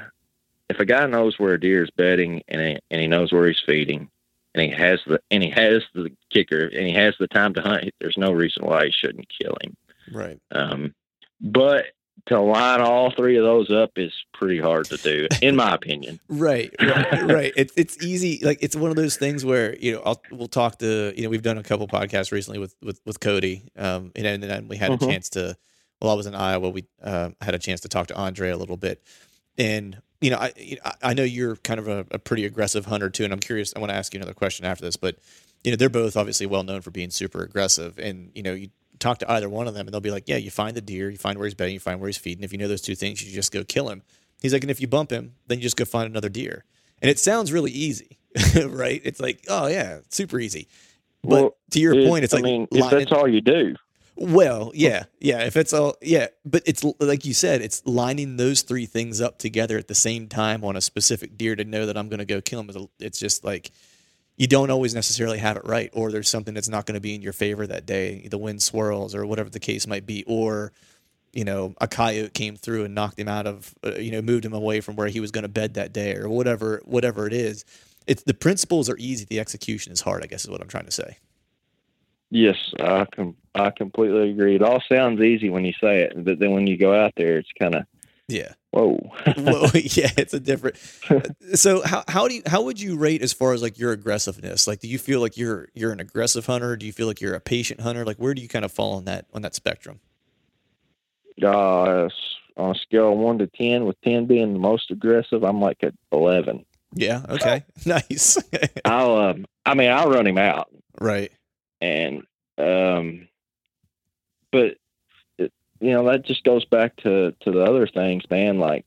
if a guy knows where a deer is bedding and he, and he knows where he's feeding and he has the and he has the kicker and he has the time to hunt, there's no reason why he shouldn't kill him. Right. Um, but to line all three of those up is pretty hard to do, in my opinion. Right, right, right. It's it's easy. Like it's one of those things where you know I'll, we'll talk to you know we've done a couple podcasts recently with with with Cody, um, and, then- and then we had a chance to. While I was in Iowa. We uh, had a chance to talk to Andre a little bit, and you know I you know, I- I know you're kind of a, a pretty aggressive hunter too, and I'm curious. I want to ask you another question after this, but you know they're both obviously well known for being super aggressive, and you know you talk to either one of them, and they'll be like, yeah, you find the deer, you find where he's bedding, you find where he's feeding. If you know those two things, you just go kill him. He's like, and if you bump him, then you just go find another deer. And it sounds really easy, right? It's like, oh yeah, super easy. But Well, to your It- point, it's I like, mean, if that's all you do, well, yeah, yeah. If it's all, yeah, but it's like you said, it's lining those three things up together at the same time on a specific deer to know that I'm going to go kill him. It's just like you don't always necessarily have it right, or there's something that's not going to be in your favor that day. The wind swirls, or whatever the case might be, or you know, a coyote came through and knocked him out of, uh, you know, moved him away from where he was going to bed that day, or whatever, whatever it is. It's the principles are easy, the execution is hard. I guess is what I'm trying to say. yes, I com- I completely agree. It all sounds easy when you say it, but then when you go out there, it's kind of Yeah. whoa. Whoa. yeah, it's a different. So how how do you how would you rate as far as like your aggressiveness? Like, do you feel like you're you're an aggressive hunter? Do you feel like you're a patient hunter? Like, where do you kind of fall on that on that spectrum? Uh, on a scale of one to ten, with ten being the most aggressive, I'm like at eleven. Yeah. Okay. nice. I'll, um, I mean, I'll run him out, right. and um, but you know that just goes back to to the other things, man. Like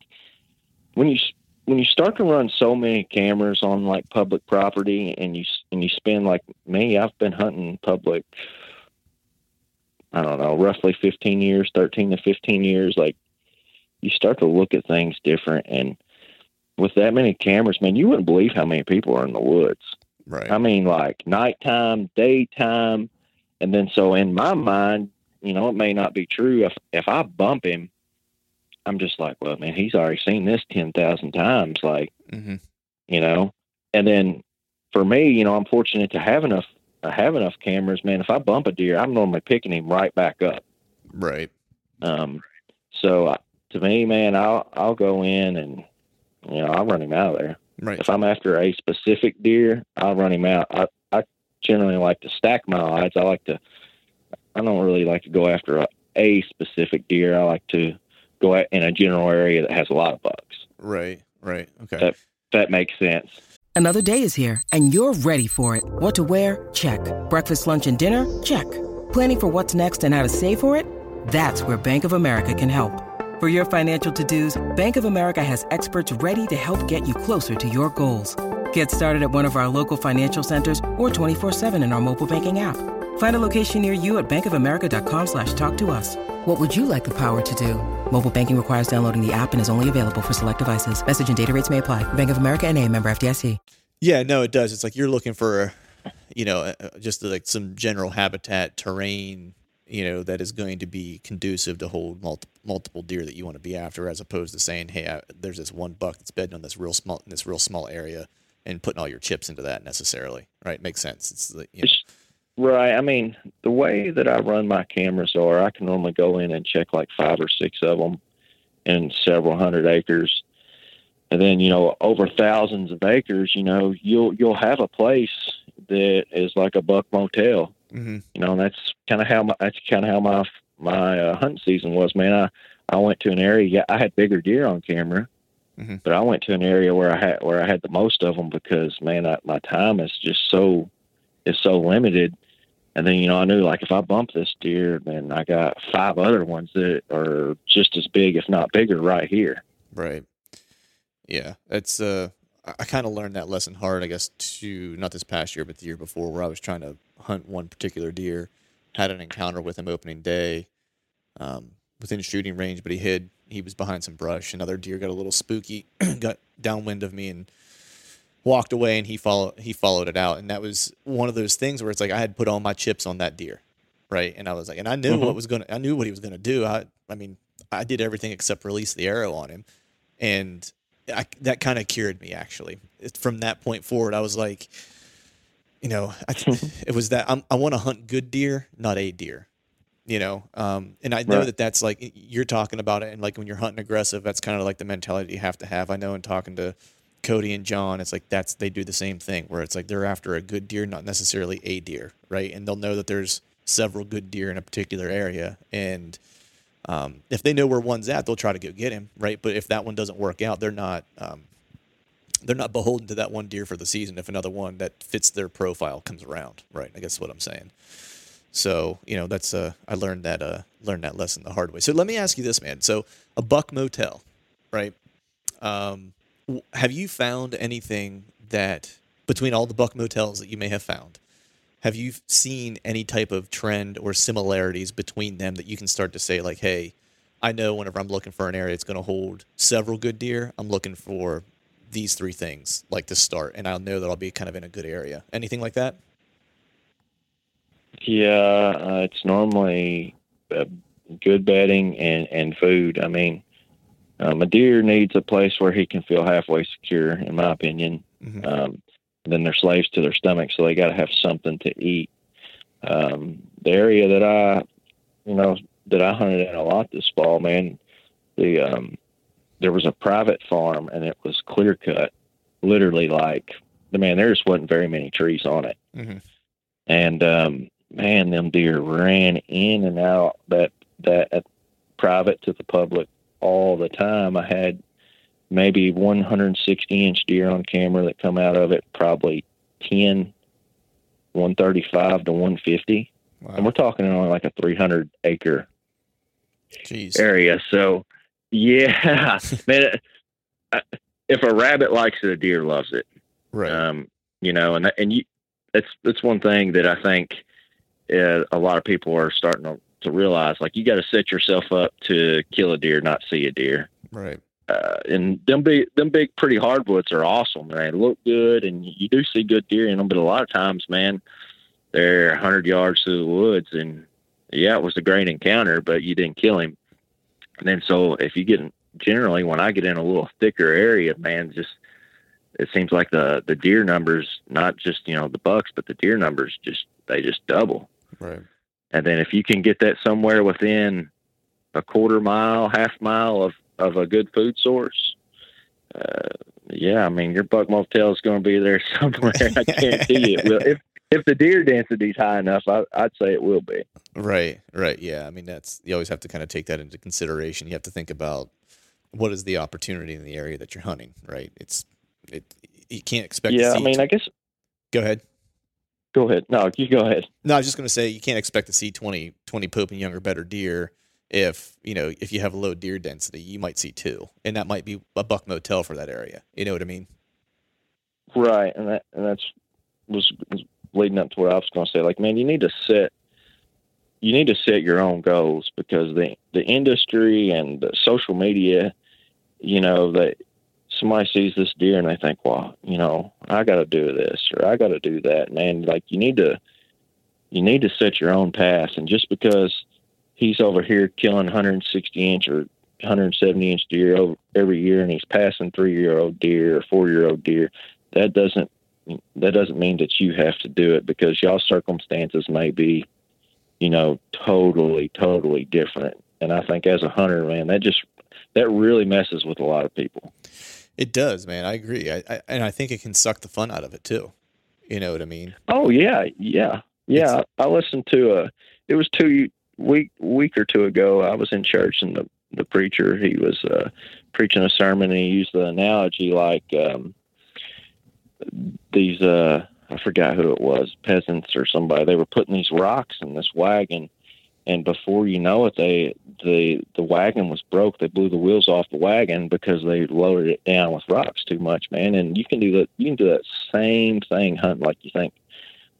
when you when you start to run so many cameras on like public property, and you and you spend like me, I've been hunting public. I don't know, roughly 15 years, 13 to 15 years. Like you start to look at things different, and with that many cameras, man, you wouldn't believe how many people are in the woods. Right. I mean, like nighttime, daytime, and then so in my mind, you know, it may not be true. If if I bump him, I'm just like, well, man, he's already seen this ten thousand times. Like, Mm-hmm. you know. And then for me, you know, I'm fortunate to have enough I have enough cameras, man. If I bump a deer, I'm normally picking him right back up. Right. Um, so uh, to me, man, I'll I'll go in and you know I'll run him out of there. Right. If I'm after a specific deer, I'll run him out. I I generally like to stack my odds. I like to. I don't really like to go after a, a specific deer. I like to go at, in a general area that has a lot of bucks. Right. Right. Okay. That- that makes sense. Another day is here, and you're ready for it. What to wear? Check. Breakfast, lunch, and dinner? Check. Planning for what's next and how to save for it? That's where Bank of America can help. For your financial to dos, Bank of America has experts ready to help get you closer to your goals. Get started at one of our local financial centers or 24-7 in our mobile banking app. Find a location near you at bankofamerica.com slash talk to us. What would you like the power to do? Mobile banking requires downloading the app and is only available for select devices. Message and data rates may apply. Bank of America and a member FDIC. Yeah, no, it does. It's like you're looking for, you know, uh, just like some general habitat terrain, you know, that is going to be conducive to hold multi- multiple deer that you want to be after, as opposed to saying, hey, I, there's this one buck that's bedding on this real small, in this real small area, and putting all your chips into that necessarily. Right? Makes sense. It's the, you know, It's- Right. I mean, the way that I run my cameras are I can normally go in and check like five or six of them in several hundred acres. And then, you know, over thousands of acres, you know, you'll you'll have a place that is like a buck motel. mhm. You know, and that's kind of how my that's kind of how my my uh, hunting season was, man. I I went to an area. Yeah, I had bigger deer on camera, Mhm. but I went to an area where I had where I had the most of them because man, I, my time is just so is so limited. And then you know, I knew like if I bump this deer, then I got five other ones that are just as big, if not bigger, right here. Right. Yeah, it's uh, I, kind of learned that lesson hard, I guess, to not this past year, but the year before, where I was trying to hunt one particular deer, had an encounter with him opening day, um, within shooting range, but he hid. He was behind some brush. Another deer got a little spooky, got downwind of me, and walked away. And he followed. He followed it out, and that was one of those things where it's like I had put all my chips on that deer, right? And I was like, and I knew what was gonna. I knew what he was gonna do. I, I mean, I did everything except release the arrow on him, and I, that kind of cured me actually. It, from that point forward, I was like, you know, I, it was that I'm, I want to hunt good deer, not a deer. You know, um, and I know Right. that that's like you're talking about it, and like when you're hunting aggressive, that's kind of like the mentality you have to have. I know in talking to Cody and John, it's like that's they do the same thing where it's like they're after a good deer, not necessarily a deer, right? And they'll know that there's several good deer in a particular area, and um, if they know where one's at, they'll try to go get him, right? But if that one doesn't work out, they're not um, they're not beholden to that one deer for the season. If another one that fits their profile comes around, right? I guess what I'm saying. So you know that's uh, I learned that uh, learned that lesson the hard way. So let me ask you this, man. So a buck motel, right? Um, have you found anything that between all the buck motels that you may have found? Have you seen any type of trend or similarities between them that you can start to say like, hey, I know whenever I'm looking for an area it's going to hold several good deer, I'm looking for these three things like to start, and I'll know that I'll be kind of in a good area. Anything like that? Yeah, uh, it's normally uh, good bedding and, and food. I mean, um, a deer needs a place where he can feel halfway secure, in my opinion. Mhm. Um, then they're slaves to their stomach, so they got to have something to eat. Um, the area that I, you know, that I hunted in a lot this fall, man, the um, there was a private farm and it was clear cut, literally like the man. There just wasn't very many trees on it Mhm. and um, man, them deer ran in and out that that uh, private to the public all the time. I had maybe 160 inch deer on camera that come out of it, probably 10, 135 to 150, and we're talking on like a 300 acre Jeez. area. So, yeah, man, if a rabbit likes it, a deer loves it. Right. Um, you know, and and you, that's that's one thing that I think uh, a lot of people are starting to, to realize. Like, you got to set yourself up to kill a deer, not see a deer. right. Uh, and them big, them big, pretty hardwoods are awesome. They look good, and you do see good deer in them. But a lot of times, man, they're a hundred yards through the woods, and yeah, it was a great encounter, but you didn't kill him. And then so if you get in, generally when I get in a little thicker area, man, just it seems like the the deer numbers, not just you know the bucks, but the deer numbers just they just double. Right. And then if you can get that somewhere within a quarter mile, half mile of of a good food source, uh, yeah, I mean your buck motel is going to be there somewhere. I guarantee it will. If if the deer density is high enough, I, I'd say it will be. Right, right. Yeah. I mean, that's, you always have to kind of take that into consideration. You have to think about what is the opportunity in the area that you're hunting, right? It's, it, you can't expect Yeah, I mean, I guess. go ahead. Go ahead. No, you go ahead. No, I was just going to say you can't expect to see 20, 20 Pope and Young or, better deer if, you know, if you have a low deer density, you might see two. And that might be a buck motel for that area. You know what I mean? Right, and that and that's was, was leading up to what I was going to say. Like, man, you need to set you need to set your own goals because the the industry and the social media, you know, that somebody sees this deer and they think, well, you know, I got to do this or I got to do that. Man, like you need to you need to set your own path, and just because he's over here killing 160 inch or 170 inch deer every year, and he's passing three year old deer or four year old deer, that doesn't that doesn't mean that you have to do it because y'all circumstances may be, you know, totally, totally different. And I think as a hunter, man, that just that really messes with a lot of people. It does, man. I agree. I, I, and I think it can suck the fun out of it too. You know what I mean? Oh yeah, yeah, yeah. I, I listened to a. It was two week week or two ago. I was in church and the the preacher he was uh, preaching a sermon and he used the analogy like um, these uh, I forgot who it was peasants or somebody. They were putting these rocks in this wagon, and before you know it, they the the wagon was broke. They blew the wheels off the wagon because they loaded it down with rocks too much, man. And you can do that. You can do that same thing hunting. Like you think,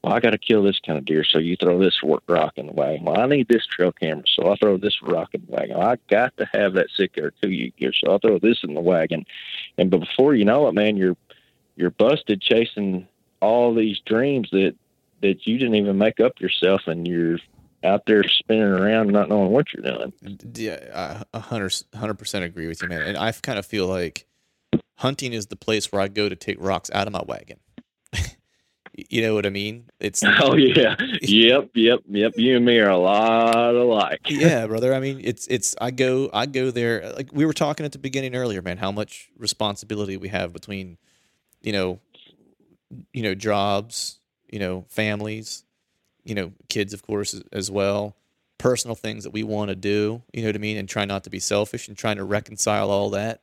well, I got to kill this kind of deer, so you throw this rock in the wagon. Well, I need this trail camera, so I throw this rock in the wagon. Well, I got to have that Sitka two gear, so I throw this in the wagon. And but before you know it, man, you're you're busted chasing all these dreams that that you didn't even make up yourself, and you're out there spinning around not knowing what you're doing. Yeah, I a hundred hundred percent agree with you, man. And I kind of feel like hunting is the place where I go to take rocks out of my wagon. you know what I mean? It's Oh yeah, yep, yep, yep. You and me are a lot alike. yeah, brother. I mean, it's it's I go I go there like we were talking at the beginning earlier, man, how much responsibility we have between you know you know jobs, you know, families, you know, kids of course as- well, personal things that we want to do, you know what I mean, and try not to be selfish and trying to reconcile all that,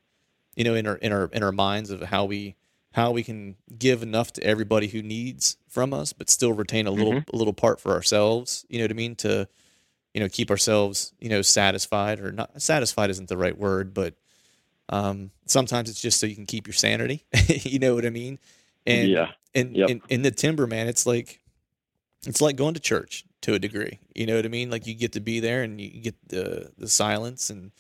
you know, in our in our in our minds of how we how we can give enough to everybody who needs from us, but still retain a little a little part for ourselves. You know what I mean? To you know keep ourselves you know satisfied or not satisfied isn't the right word, but um, sometimes it's just so you can keep your sanity. you know what I mean? And Yeah. and Yep. in, in the timber, man, it's like it's like going to church to a degree. You know what I mean? Like you get to be there and you get the the silence and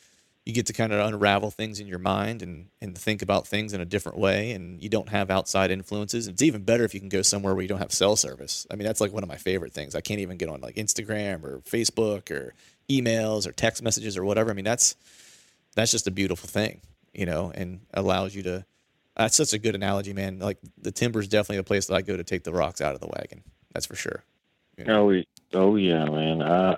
you get to kind of unravel things in your mind and and think about things in a different way and you don't have outside influences. It's even better if you can go somewhere where you don't have cell service. I mean, that's like one of my favorite things. I can't even get on like Instagram or Facebook or emails or text messages or whatever. I mean, that's that's just a beautiful thing, you know, and allows you to that's such a good analogy, man. Like the timber is definitely a place that I go to take the rocks out of the wagon. That's for sure. Oh, we, oh yeah, man. I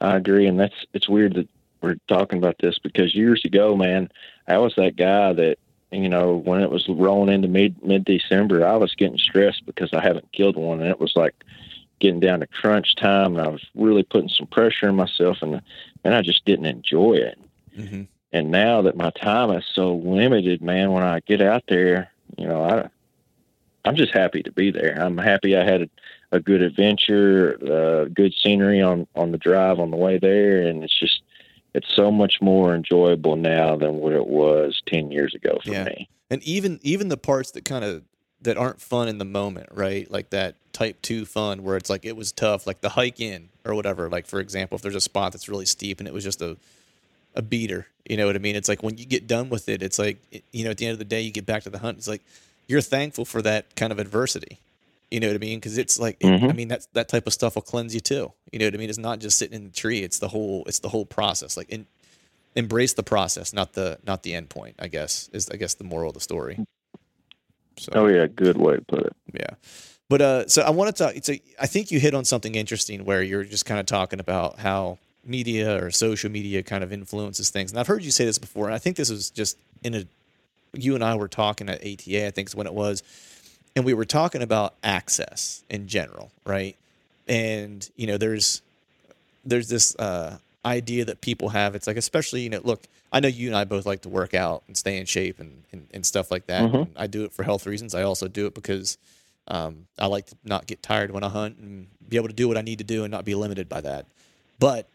I agree, and that's it's weird that we're talking about this because years ago, man, I was that guy that you know when it was rolling into mid mid December, I was getting stressed because I haven't killed one, and it was like getting down to crunch time, and I was really putting some pressure on myself, and and I just didn't enjoy it. Mm-hmm. And now that my time is so limited, man, when I get out there, you know, I I'm just happy to be there. I'm happy I had a, good adventure, uh, good scenery on on the drive on the way there, and it's just it's so much more enjoyable now than what it was ten years ago for Yeah. me. And even even the parts that kind of that aren't fun in the moment, right? Like that type two fun where it's like it was tough, like the hike in or whatever. Like for example, if there's a spot that's really steep and it was just a a beater, you know what I mean? It's like when you get done with it, it's like you know at the end of the day you get back to the hunt. It's like you're thankful for that kind of adversity. You know what I mean? Because it's like, Mhm. I mean, that that type of stuff will cleanse you too. You know what I mean? It's not just sitting in the tree. It's the whole. It's the whole process. Like, in, embrace the process, not the not the end point. I guess is I guess the moral of the story. So, Oh yeah, good way to put it. yeah. But uh, so I want to talk. So I think you hit on something interesting where you're just kind of talking about how media or social media kind of influences things. And I've heard you say this before, and I think this was just in a. You and I were talking at ATA, I think is when it was, and we were talking about access in general, right? And you know, there's there's this uh, idea that people have. It's like, especially you know, look, I know you and I both like to work out and stay in shape and and, and stuff like that. Mhm. And I do it for health reasons. I also do it because um, I like to not get tired when I hunt and be able to do what I need to do and not be limited by that. But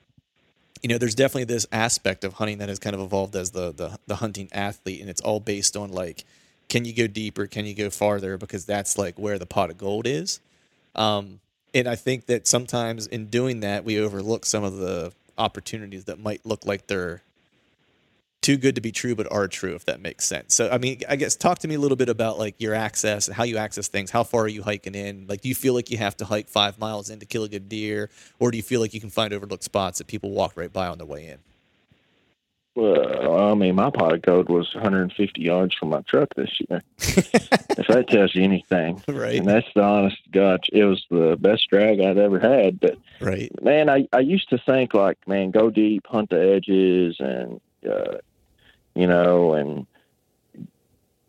you know, there's definitely this aspect of hunting that has kind of evolved as the the, the hunting athlete, and it's all based on like, can you go deeper? Can you go farther? Because that's like where the pot of gold is. Um, and I think that sometimes in doing that, we overlook some of the opportunities that might look like they're too good to be true, but are true, if that makes sense. So, I mean, I guess talk to me a little bit about like your access and how you access things. How far are you hiking in? Like, do you feel like you have to hike five miles in to kill a good deer, or do you feel like you can find overlooked spots that people walk right by on their way in? Well, I mean, my pot of gold was 150 yards from my truck this year. if that tells you anything, Right. and that's the honest God, it was the best drag I'd ever had. But Right. man, I I used to think like, man, go deep, hunt the edges, and uh, you know, and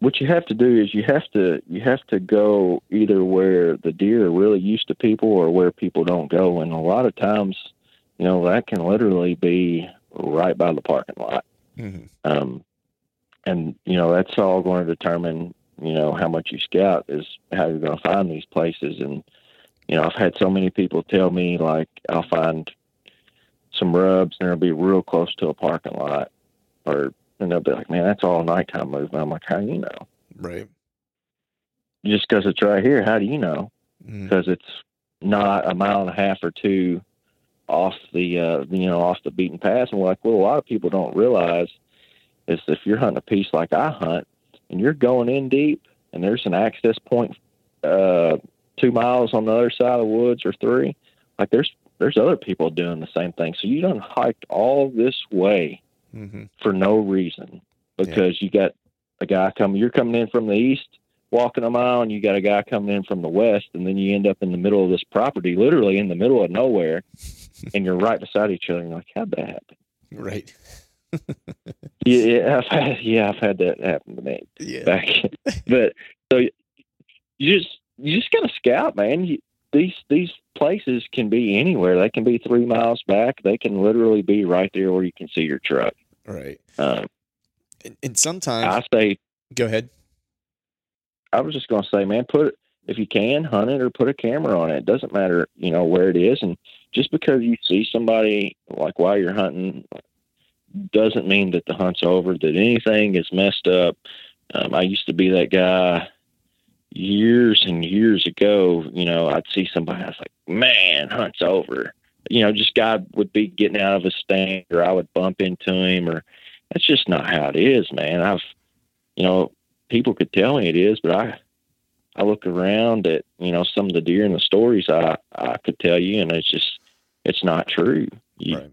what you have to do is you have to you have to go either where the deer are really used to people or where people don't go, and a lot of times, you know, that can literally be right by the parking lot. Mm-hmm. Um, and you know that's all going to determine you know how much you scout is how you're going to find these places. And you know I've had so many people tell me like I'll find some rubs and it'll be real close to a parking lot, or and they'll be like, man, that's all nighttime movement. I'm like, how do you know? Right. Just because it's right here, how do you know? Mhm. Because it's not a mile and a half or two off the uh, you know off the beaten path. And like what a lot of people don't realize is if you're hunting a piece like I hunt and you're going in deep and there's an access point uh, two miles on the other side of the woods or three, like there's there's other people doing the same thing. So you done hiked all this way Mhm. for no reason because you got a guy coming. You're coming in from the east, walking a mile, and you got a guy coming in from the west, and then you end up in the middle of this property, literally in the middle of nowhere, and you're right beside each other. And you're like, how'd that happen? Right. Yeah, yeah, I've had, yeah, I've had that happen to me Yeah. back. but so you just you just gotta scout, man. You, these these places can be anywhere. They can be three miles back. They can literally be right there where you can see your truck. Right. Um, And, and sometimes, I say go ahead. I was just to say, man, put it if you can hunt it or put a camera on it. It doesn't matter, you know, where it is. And just because you see somebody like while you're hunting, doesn't mean that the hunt's over. That anything is messed up. Um, I used to be that guy years and years ago. You know, I'd see somebody. I was like, man, hunt's over. You know, just guy would be getting out of a stand, or I would bump into him, or that's just not how it is, man. I've, you know, people could tell me it is, but I I look around at you know some of the deer in the stories I I could tell you, and it's just it's not true. You, Right.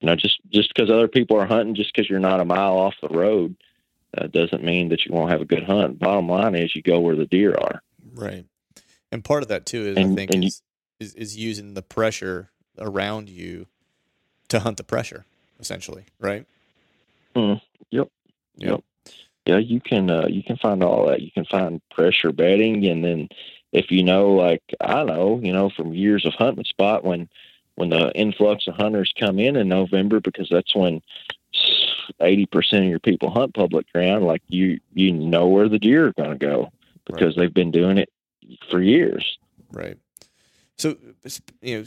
you know, just just because other people are hunting, just because you're not a mile off the road, uh, doesn't mean that you won't have a good hunt. Bottom line is you go where the deer are. Right. And part of that too is I think and you- is, is is using the pressure around you to hunt the pressure, essentially. Right. Mm, yep. Yeah. Yep. Yeah, you can uh, you can find all that. You can find pressure bedding, and then if you know, like I know, you know, from years of hunting spot when when the influx of hunters come in in November, because that's when eighty percent of your people hunt public ground. Like you, you know where the deer are going to go because they've been doing it for years. Right. So you know,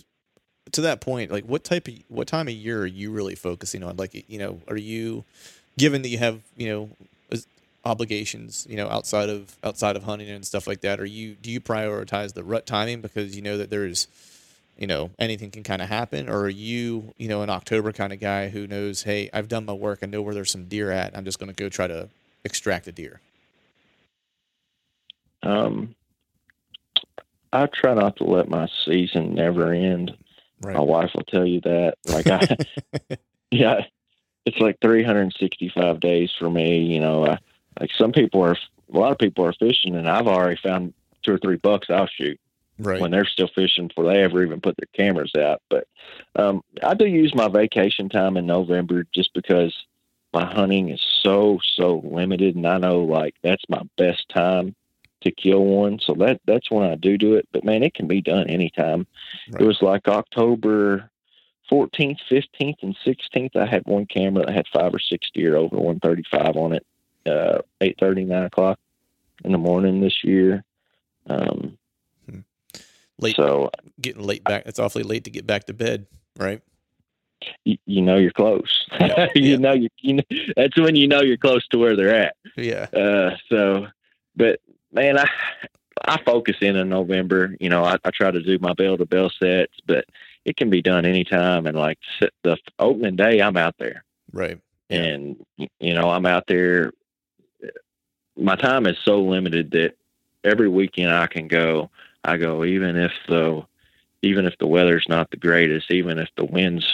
to that point, like what type of what time of year are you really focusing on? Like you know, are you given that you have you know obligations you know outside of outside of hunting and stuff like that? Are you do you prioritize the rut timing because you know that there's you know anything can kind of happen, or are you you know an October kind of guy who knows, hey, I've done my work, I know where there's some deer at, I'm just going to go try to extract a deer. Um, I try not to let my season never end. Right. My wife will tell you that. Like I, yeah, it's like 365 days for me. You know, uh, like some people are, a lot of people are fishing, and I've already found two or three bucks I'll shoot right. when they're still fishing before they ever even put their cameras out. But um, I do use my vacation time in November just because my hunting is so so limited, and I know like that's my best time to kill one. So that that's when I do do it. But man, it can be done anytime. Right. It was like October 14th, 15th, and 16th. I had one camera that had five or six deer over 135 on it. Uh, 8:30, 9 o'clock in the morning this year. Um, late, so getting late back. It's awfully late to get back to bed, right? you, you know you're close. Yeah, you yeah. know you, you know, that's when you know you're close to where they're at. Yeah. Uh, so, but man, I I focus in in November. You know, I, I try to do my bell to bell sets, but it can be done anytime. And like the opening day, I'm out there, Right. Yeah. and you know I'm out there. My time is so limited that every weekend I can go. I go even if the even if the weather's not the greatest, even if the wind's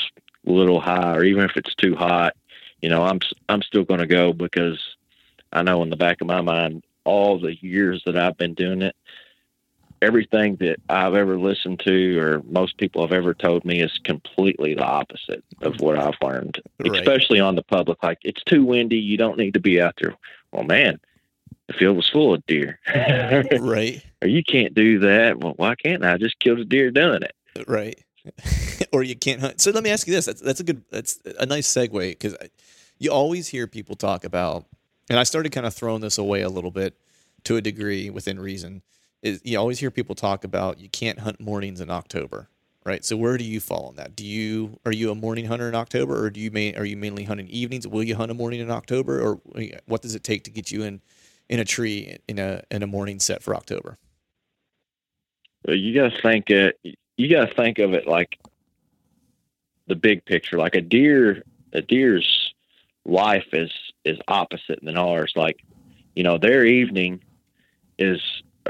a little high, or even if it's too hot, you know, I'm I'm still going to go because I know in the back of my mind, all the years that I've been doing it, everything that I've ever listened to or most people have ever told me is completely the opposite of what I've learned, Right. especially on the public. Like it's too windy, you don't need to be out there. Well, man, the field was full of deer. right. or you can't do that. Well, why can't I just kill the deer doing it? Right. or you can't hunt. So let me ask you this. That's, that's a good, that's a nice segue because you always hear people talk about, and I started kind of throwing this away a little bit to a degree within reason, is you always hear people talk about you can't hunt mornings in October. Right. So where do you fall on that? Do you are you a morning hunter in October, or do you main, are you mainly hunting evenings? Will you hunt a morning in October, or eh, what does it take to get you in in a tree in a in a morning set for October? Well, you got to think it. You got to think of it like the big picture. Like a deer, a deer's life is is opposite than ours. Like, you know, their evening is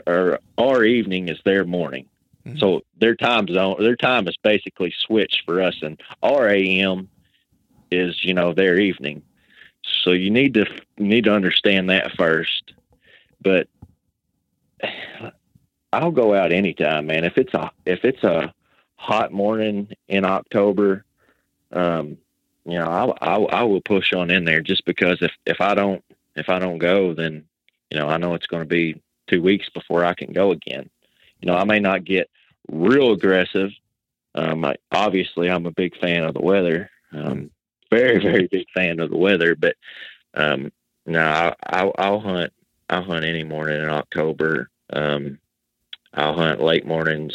or our evening is their morning. Mhm. So their time zone, their time is basically switched for us, and our AM is you know their evening. So you need to you need to understand that first. But I'll go out anytime, man. If it's a if it's a hot morning in October, um, you know, I, I I will push on in there just because if if I don't if I don't go, then you know I know it's going to be two weeks before I can go again. You know, I may not get real aggressive. Um, I, obviously, I'm a big fan of the weather. Um, very very big fan of the weather, but um, no, I, I'll, I'll hunt. I'll hunt any morning in October. Um, I'll hunt late mornings.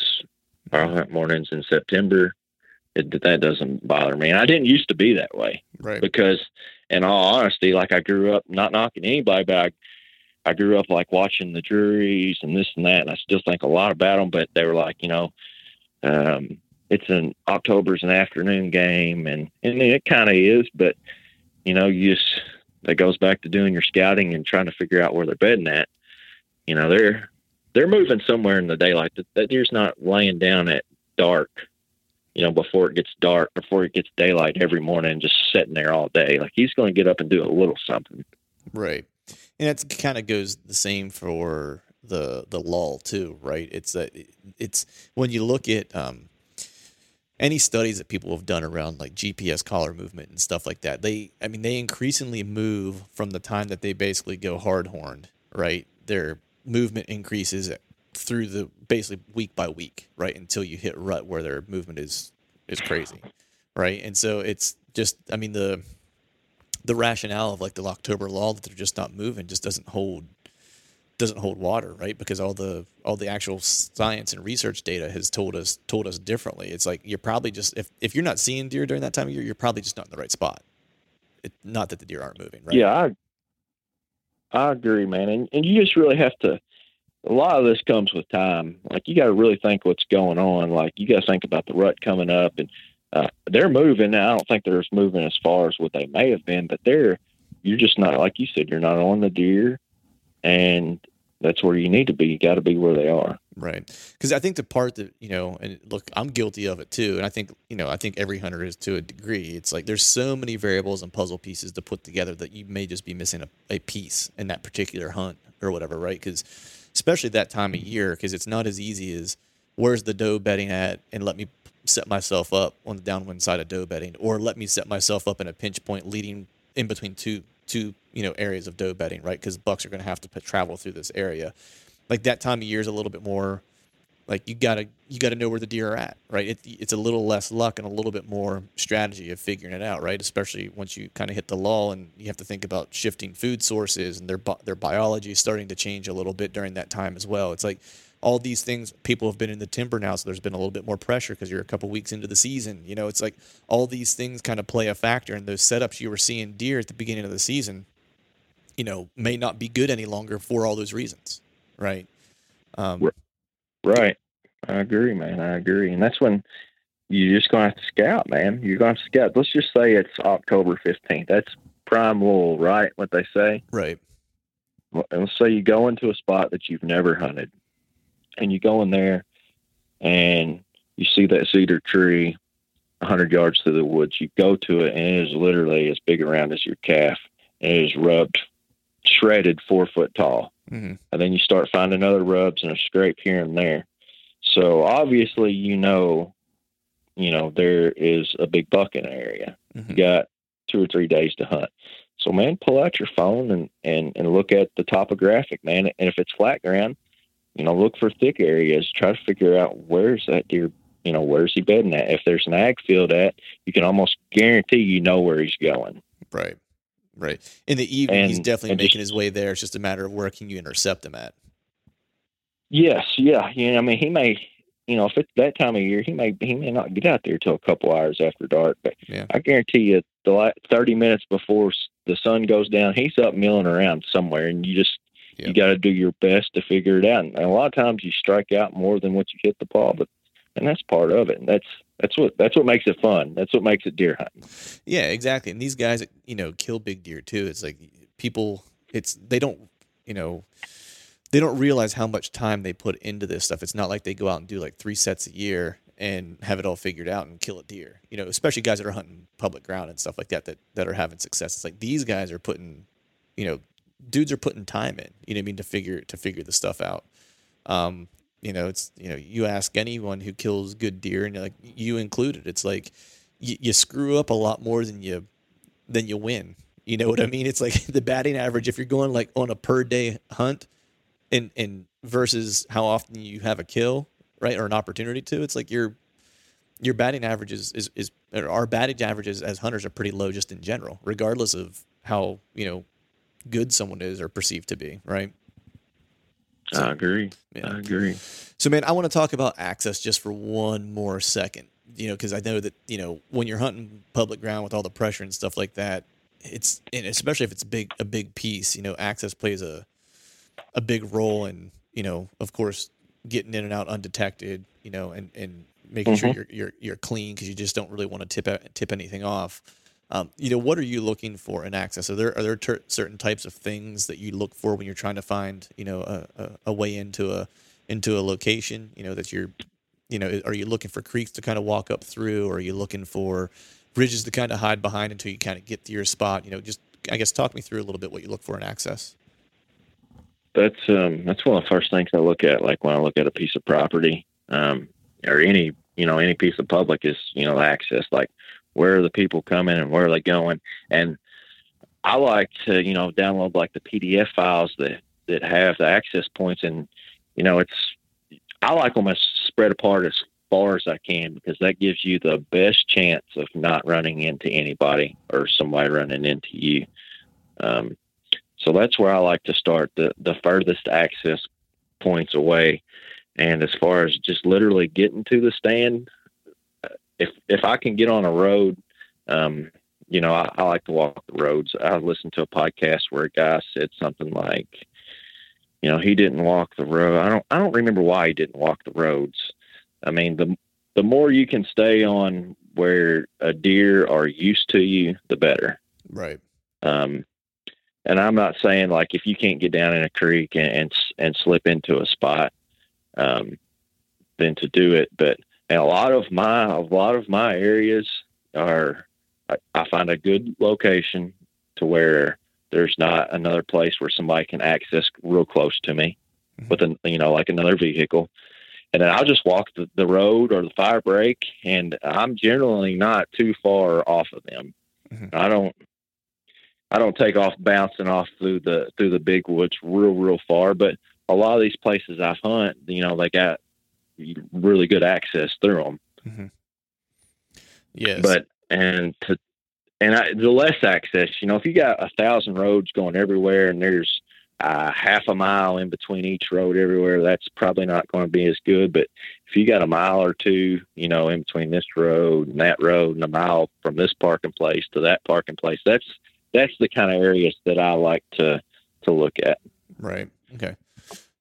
I'll hunt mornings in September. It, that doesn't bother me. And I didn't used to be that way Right. because, in all honesty, like I grew up not knocking anybody, but I, I grew up like watching the Drurys and this and that, and I still think a lot about them. But they were like, you know, um, it's an October's an afternoon game, and and it kind of is, but you know, you just that goes back to doing your scouting and trying to figure out where they're bedding at. You know, they're they're moving somewhere in the daylight. That, that deer's not laying down at dark, you know, before it gets dark, before it gets daylight every morning, just sitting there all day. Like he's going to get up and do a little something. Right. And it kind of goes the same for the the lull too, right? It's a, it's when you look at um, any studies that people have done around like GPS collar movement and stuff like that. They, I mean, they increasingly move from the time that they basically go hard horned, right? Their movement increases through the basically week by week, right? Until you hit rut where their movement is is crazy, right? And so it's just, I mean, the the rationale of like the October lull that they're just not moving just doesn't hold doesn't hold water, right? Because all the all the actual science and research data has told us told us differently. It's like you're probably just if if you're not seeing deer during that time of year, you're probably just not in the right spot. It, not that the deer aren't moving, right? Yeah, I I agree, man. And and you just really have to a lot of this comes with time. Like you got to really think what's going on. Like you got to think about the rut coming up, and uh, they're moving. Now, I don't think they're moving as far as what they may have been, but they're you're just not like you said. You're not on the deer, and that's where you need to be. You got to be where they are. Right. Because I think the part that, you know, and look, I'm guilty of it too. And I think, you know, I think every hunter is to a degree. It's like there's so many variables and puzzle pieces to put together that you may just be missing a, a piece in that particular hunt or whatever, right? Because especially that time of year, because it's not as easy as where's the doe bedding at and let me set myself up on the downwind side of doe bedding or let me set myself up in a pinch point leading in between two two you know areas of doe bedding right? Because bucks are going to have to p- travel through this area. Like that time of year is a little bit more like you gotta you gotta know where the deer are at right? It, it's a little less luck and a little bit more strategy of figuring it out right? Especially once you kind of hit the lull and you have to think about shifting food sources and their their biology is starting to change a little bit during that time as well. It's like all these things people have been in the timber now so there's been a little bit more pressure because you're a couple weeks into the season you know it's like all these things kind of play a factor and those setups you were seeing deer at the beginning of the season you know may not be good any longer for all those reasons right um, Right. I agree, man. I agree. And that's when you're just going to have to scout, man. You're going to have to scout. Let's just say it's October 15th. That's prime lull, right? What they say. right Well, let's say you go into a spot that you've never hunted and you go in there and you see that cedar tree 100 yards through the woods. You go to it and it is literally as big around as your calf and it is rubbed, shredded four foot tall. Mm-hmm. and then you start finding other rubs and a scrape here and there. So obviously, you know, you know there is a big buck in the area. hmm You got two or three days to hunt. So man, pull out your phone and and and look at the topographic, man. And if it's flat ground, you know, look for thick areas. Try to figure out where's that deer. You know, where's he bedding at? If there's an ag field at, you can almost guarantee you know where he's going. Right. Right. In the evening, he's definitely and just- making his way there. It's just a matter of where can you intercept him at. Yes, yeah. You know, I mean, he may, you know, if it's that time of year, he may he may not get out there till a couple hours after dark. But Yeah. I guarantee you, the thirty minutes before the sun goes down, he's up milling around somewhere, and you just Yep. you got to do your best to figure it out. And a lot of times you strike out more than what you hit the ball, but and that's part of it. And that's that's what that's what makes it fun. That's what makes it deer hunting. Yeah, exactly. And these guys, you know, kill big deer too. It's like people, it's they don't, you know, they don't realize how much time they put into this stuff. It's not like they go out and do like three sets a year and have it all figured out and kill a deer. You know, especially guys that are hunting public ground and stuff like that that that are having success. It's like these guys are putting, you know, dudes are putting time in. You know what I mean to figure to figure the stuff out. Um, you know, it's you know, you ask anyone who kills good deer, and like you included. It's like you, you screw up a lot more than you than you win. You know what I mean? It's like the batting average if you're going like on a per day hunt, and and versus how often you have a kill, right, or an opportunity to. It's like your your batting average is is, is our batting averages as hunters are pretty low just in general, regardless of how you know good someone is or perceived to be, right? So- I agree. Yeah. I agree. So, man, I want to talk about access just for one more second. You know, because I know that you know when you're hunting public ground with all the pressure and stuff like that, it's and especially if it's big a big piece. You know, access plays a a big role in you know, of course, getting in and out undetected. You know, and and making sure Mhm. you're you're you're clean because you just don't really want to tip tip anything off. Um, you know, what are you looking for in access? Are there are there ter- certain types of things that you look for when you're trying to find you know a, a, a way into a into a location? You know that you're, you know, are you looking for creeks to kind of walk up through, or are you looking for bridges to kind of hide behind until you kind of get to your spot? You know, just I guess talk me through a little bit what you look for in access. That's um that's one of the first things I look at, like when I look at a piece of property, um, or any you know any piece of public is you know access, like where are the people coming and where are they going, and I like to you know download like the PDF files that that have the access points, and you know it's I like them as spread apart as far as I can because that gives you the best chance of not running into anybody or somebody running into you. Um, so that's where I like to start the the furthest access points away. And as far as just literally getting to the stand, if if I can get on a road, um, you know, I, I like to walk the roads. I listened to a podcast where a guy said something like, you know, he didn't walk the road. I don't I don't remember why he didn't walk the roads. I mean, the the more you can stay on where a deer are used to you, the better. Right. Um, and I'm not saying like if you can't get down in a creek and and, and slip into a spot, um, than to do it. But and a lot of my a lot of my areas are I, I find a good location to where there's not another place where somebody can access real close to me Mhm. with an you know like another vehicle and then I'll just walk the, the road or the fire break, and I'm generally not too far off of them. Mhm. I don't, I don't take off bouncing off through the through the big woods real real far. But a lot of these places I hunt, you know, they got really good access through them. Yes. But and to and I, the less access, you know, if you got a thousand roads going everywhere, and there's uh, half a mile in between each road everywhere, that's probably not going to be as good. But if you got a mile or two, you know, in between this road and that road, and a mile from this parking place to that parking place, that's that's the kind of areas that I like to to look at. Right. Okay.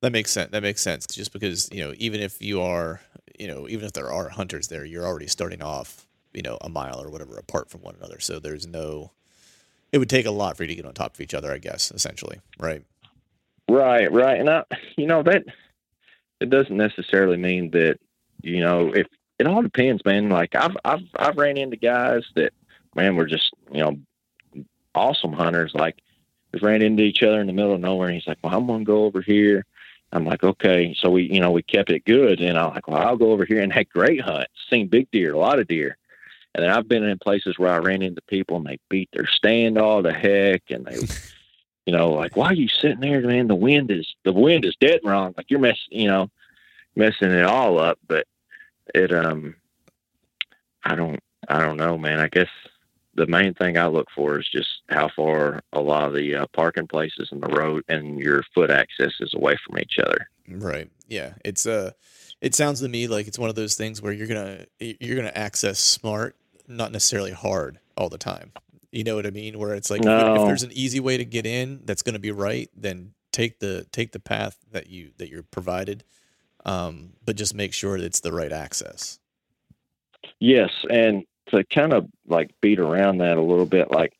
That makes sense. That makes sense. Just because you know, even if you are, you know, even if there are hunters there, you're already starting off, you know, a mile or whatever apart from one another. So there's no. It would take a lot for you to get on top of each other, I guess. Essentially, right? Right, right. And I, you know, that it doesn't necessarily mean that, you know, if it all depends, man. Like I've, I've, I've ran into guys that, man, were just, you know, awesome hunters. Like we ran into each other in the middle of nowhere and he's like, well, I'm to go over here. I'm like, okay. So we, you know, we kept it good. And I'm like, well, I'll go over here and had great hunts, seen big deer, a lot of deer. And then I've been in places where I ran into people and they beat their stand all to heck and they, you know, like why are you sitting there, man? The wind is the wind is dead wrong. Like you're messing, you know, messing it all up. But it, um, I don't, I don't know, man. I guess the main thing I look for is just how far a lot of the uh, parking places and the road and your foot access is away from each other. Right. Yeah. It's uh it sounds to me like it's one of those things where you're gonna you're gonna access smart, not necessarily hard all the time. You know what I mean? Where it's like if- if, there's an easy way to get in that's gonna be right, then take the take the path that you that you're provided. Um, but just make sure that it's the right access. Yes, and to kind of like beat around that a little bit, like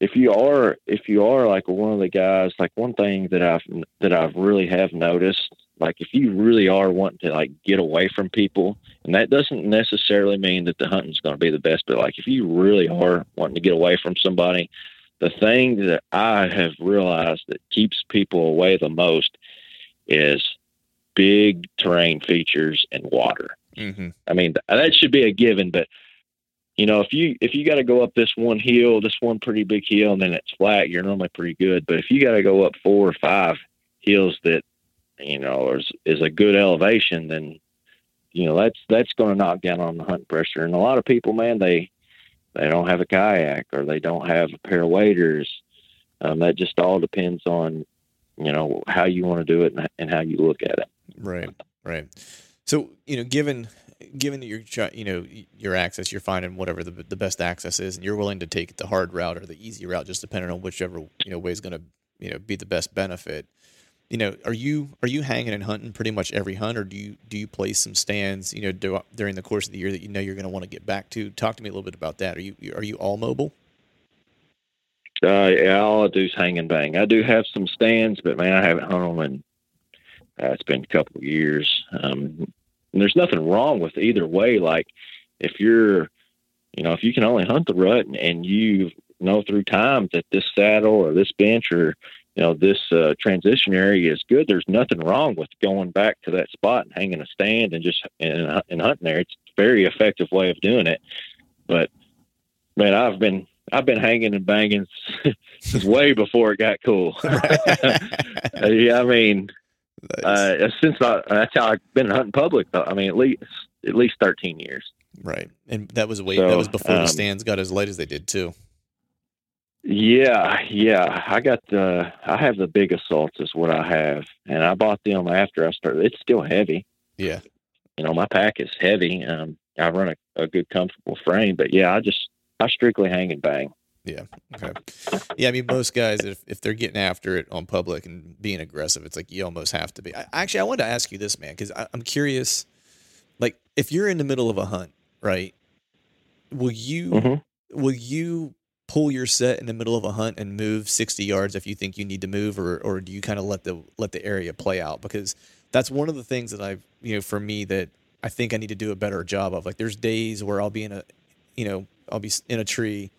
if you are if you are like one of the guys, like one thing that I've that I've really have noticed, like if you really are wanting to like get away from people, and that doesn't necessarily mean that the hunting's going to be the best, but like if you really are wanting to get away from somebody, the thing that I have realized that keeps people away the most is big terrain features and water. Mm-hmm. I mean, that should be a given, but you know, if you if you got to go up this one hill, this one pretty big hill, and then it's flat, you're normally pretty good. But if you got to go up four or five hills that you know is is a good elevation, then you know that's that's going to knock down on the hunt pressure. And a lot of people, man, they they don't have a kayak or they don't have a pair of waders. Um, that just all depends on you know how you want to do it and, and how you look at it. Right, right. So you know, given given that you're you know your access, you're finding whatever the the best access is, and you're willing to take the hard route or the easy route, just depending on whichever you know way is going to you know be the best benefit. You know, are you are you hanging and hunting pretty much every hunt, or do you do you place some stands? You know, do, during the course of the year that you know you're going to want to get back to. Talk to me a little bit about that. Are you are you all mobile? Uh, yeah, all I do is hang and bang. I do have some stands, but man, I haven't hung them in. Uh, it's been a couple of years. Um, and there's nothing wrong with either way. Like if you're, you know, if you can only hunt the rut and, and you know through time that this saddle or this bench or you know this uh, transition area is good, there's nothing wrong with going back to that spot and hanging a stand and just and, and hunting there. It's a very effective way of doing it. But man, I've been I've been hanging and banging since way before it got cool. Yeah, I mean, Nice. uh, since I, that's how I've been hunting public. Though. I mean, at least at least thirteen years. right, and that was way So, that was before the um, stands got as light as they did too. Yeah, yeah. I got the I have the big assaults is what I have, and I bought them after I started. It's still heavy. Yeah. You know, my pack is heavy. Um, I run a, a good comfortable frame, but yeah, I just I strictly hang and bang. Okay. Yeah, I mean, most guys, if, if they're getting after it on public and being aggressive, it's like you almost have to be. I, actually, I wanted to ask you this, man, because I'm curious. Like, if you're in the middle of a hunt, right? Will you Mhm. will you pull your set in the middle of a hunt and move 60 yards if you think you need to move, or or do you kind of let the let the area play out? Because that's one of the things that I've you know, for me that I think I need to do a better job of. Like, there's days where I'll be in a, you know, I'll be in a tree,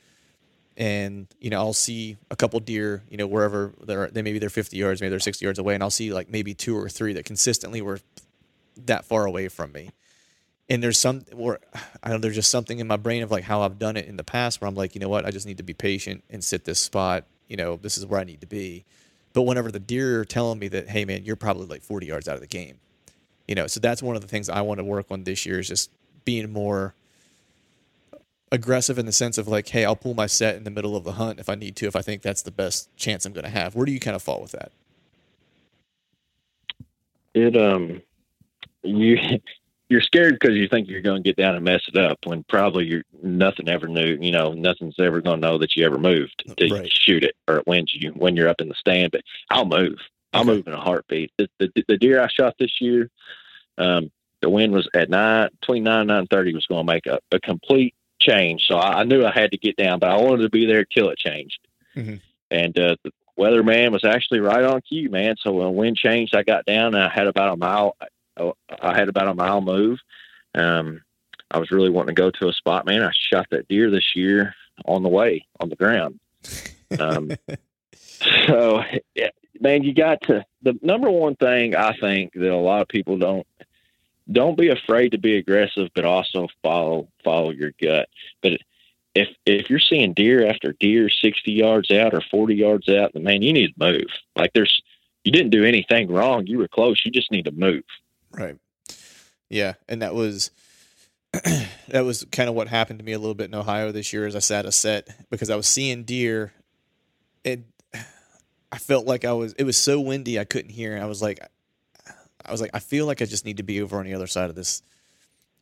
and you know, I'll see a couple deer, you know, wherever they're, they maybe they're 50 yards, maybe they're 60 yards away, and I'll see like maybe two or three that consistently were that far away from me. And there's some, or I don't know, there's just something in my brain of like how I've done it in the past where I'm like, you know what, I just need to be patient and sit this spot. You know, this is where I need to be but whenever the deer are telling me that, hey man, you're probably like 40 yards out of the game, you know, so that's one of the things I want to work on this year is just being more aggressive in the sense of like, hey, I'll pull my set in the middle of the hunt if I need to, if I think that's the best chance I'm going to have. Where do you kind of fall with that? It um, you you're scared because you think you're going to get down and mess it up when probably you're nothing ever knew you know nothing's ever going to know that you ever moved to Right. shoot it or it wins you when you're up in the stand but i'll move i'll Okay. move in a heartbeat the, the, the deer i shot this year um, the wind was at nine between nine and nine thirty was going to make a, a complete change so I, I knew i had to get down but i wanted to be there till it changed Mhm. and uh, the weatherman was actually right on cue man so when wind changed i got down and i had about a mile I- I had about a mile move. Um, I was really wanting to go to a spot, man. I shot that deer this year on the way on the ground. Um, so, man, you got to the number one thing I think that a lot of people don't don't be afraid to be aggressive, but also follow follow your gut. But if if you're seeing deer after deer sixty yards out or forty yards out, then man, you need to move. Like there's you didn't do anything wrong. You were close. You just need to move. Right. Yeah, and that was that was kind of what happened to me a little bit in Ohio this year as I sat a set because I was seeing deer and I felt like I was it was so windy I couldn't hear I was like I was like I feel like I just need to be over on the other side of this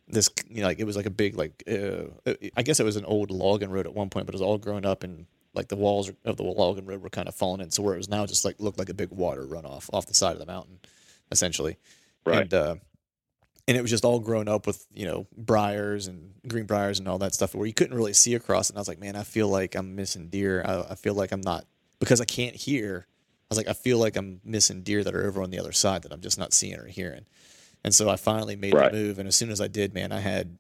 this you know like it was like a big like uh, I guess it was an old logging road at one point but it was all grown up and like the walls of the logging road were kind of falling in so where it was now just like looked like a big water runoff off the side of the mountain essentially Right. and uh, and it was just all grown up with you know briars and green briars and all that stuff where you couldn't really see across. And I was like, man, I feel like I'm missing deer. I, I feel like I'm not because I can't hear. I was like, I feel like I'm missing deer that are over on the other side that I'm just not seeing or hearing. And so I finally made Right. the move. And as soon as I did, man, I had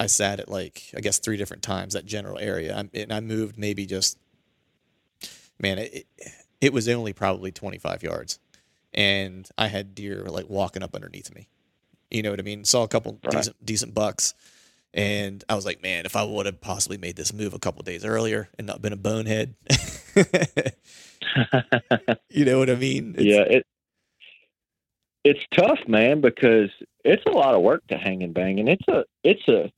I sat at like I guess three different times that general area, I, and I moved maybe just man, it, it it was only probably 25 yards, and I had deer like walking up underneath me. You know what I mean? Saw a couple Right. decent decent bucks, and I was like, man, if I would have possibly made this move a couple days earlier and not been a bonehead, you know what I mean? It's- yeah, it it's tough, man, because it's a lot of work to hang and bang, and it's a it's a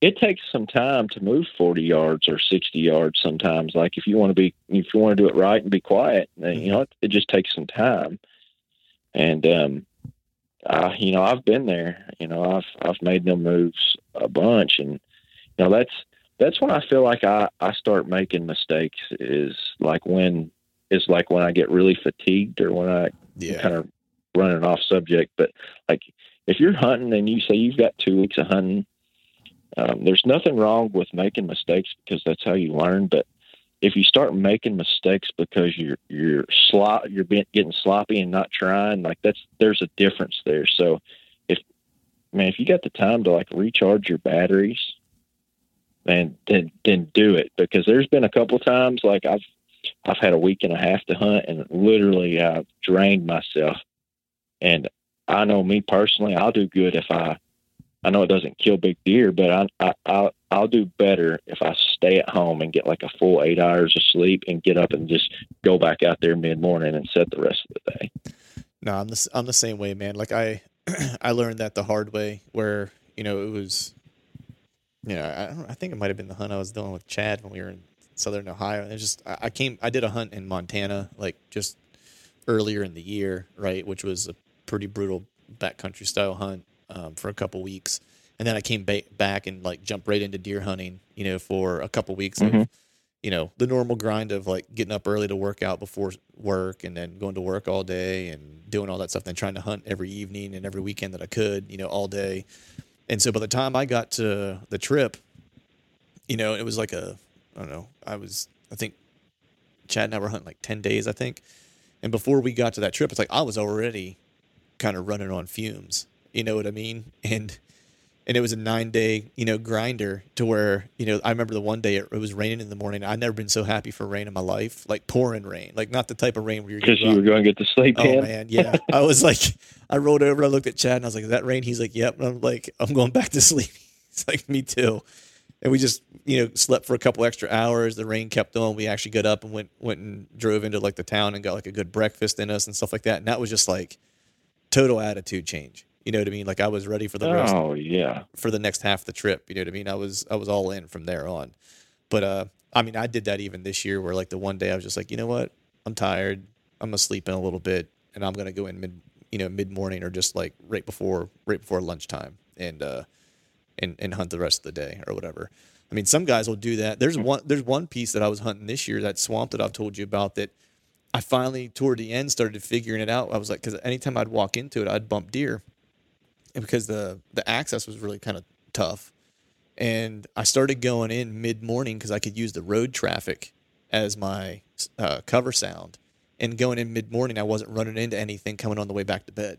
it takes some time to move forty yards or sixty yards. Sometimes, like if you want to be if you want to do it right and be quiet, then, you know it, it just takes some time. And um, uh, you know, I've been there. You know, I've I've made them moves a bunch, and you know that's that's when I feel like I I start making mistakes. Is like when is like when I get really fatigued or when I yeah, kind of running off subject, but like if you're hunting and you say you've got two weeks of hunting, um, there's nothing wrong with making mistakes because that's how you learn. But if you start making mistakes because you're you're slop you're getting sloppy and not trying, like that's there's a difference there. So if man, if you got the time to like recharge your batteries, then then then do it because there's been a couple times like I've I've had a week and a half to hunt and literally I've drained myself. And I know me personally, I'll do good if I, I know it doesn't kill big deer, but I, I, I'll, I'll do better if I stay at home and get like a full eight hours of sleep and get up and just go back out there mid morning and set the rest of the day. No, I'm the I'm the same way, man. Like I I learned that the hard way, where you know it was, you know, I I think it might have been the hunt I was doing with Chad when we were in Southern Ohio. And just I, I came I did a hunt in Montana like just earlier in the year, right, which was a pretty brutal backcountry style hunt um, for a couple weeks, and then I came ba- back and like jumped right into deer hunting, you know, for a couple weeks Mhm. You know the normal grind of like getting up early to work out before work and then going to work all day and doing all that stuff then trying to hunt every evening and every weekend that i could you know all day and so by the time i got to the trip you know it was like a i don't know i was i think chad and i were hunting like 10 days i think and before we got to that trip it's like i was already kind of running on fumes. You know what I mean? And and it was a nine day, you know, grinder to where, you know, I remember the one day it, it was raining in the morning. I'd never been so happy for rain in my life, like pouring rain, like not the type of rain where you're Because you were going to get to sleep Oh in. man, yeah. I was like, I rolled over, I looked at Chad, and I was like, "Is that rain?" He's like, "Yep." And I'm like, "I'm going back to sleep." He's like, "Me too." And we just, you know, slept for a couple extra hours. The rain kept on. We actually got up and went went and drove into like the town and got like a good breakfast in us and stuff like that. And that was just like total attitude change. You know what I mean? Like I was ready for the rest Oh yeah. for the next half of the trip. You know what I mean? I was I was all in from there on. But uh I mean I did that even this year where like the one day I was just like, you know what? I'm tired. I'm gonna sleep in a little bit and I'm gonna go in mid you know, mid morning or just like right before right before lunchtime and uh and, and hunt the rest of the day or whatever. I mean some guys will do that. There's one there's one piece that I was hunting this year, that swamp that I've told you about that I finally toward the end started figuring it out. I was like, because anytime I'd walk into it, I'd bump deer, because the the access was really kind of tough, and I started going in mid morning because I could use the road traffic as my uh, cover sound, and going in mid morning, I wasn't running into anything coming on the way back to bed,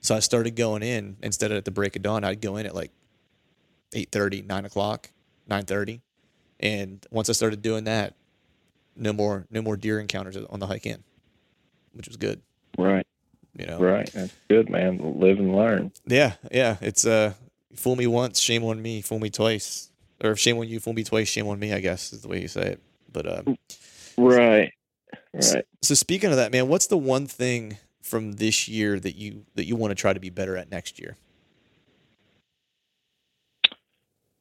so I started going in instead of at the break of dawn. I'd go in at like 8:30, 9 o'clock, nine thirty, and once I started doing that, no more no more deer encounters on the hike in, which was good. Right. You know, Right. That's good, man. Live and learn. Yeah, yeah. It's uh, fool me once, shame on me. Fool me twice, or shame on you, fool me twice, shame on me. I guess is the way you say it. But uh, Right. Right. so speaking of that, man, what's the one thing from this year that you that you want to try to be better at next year?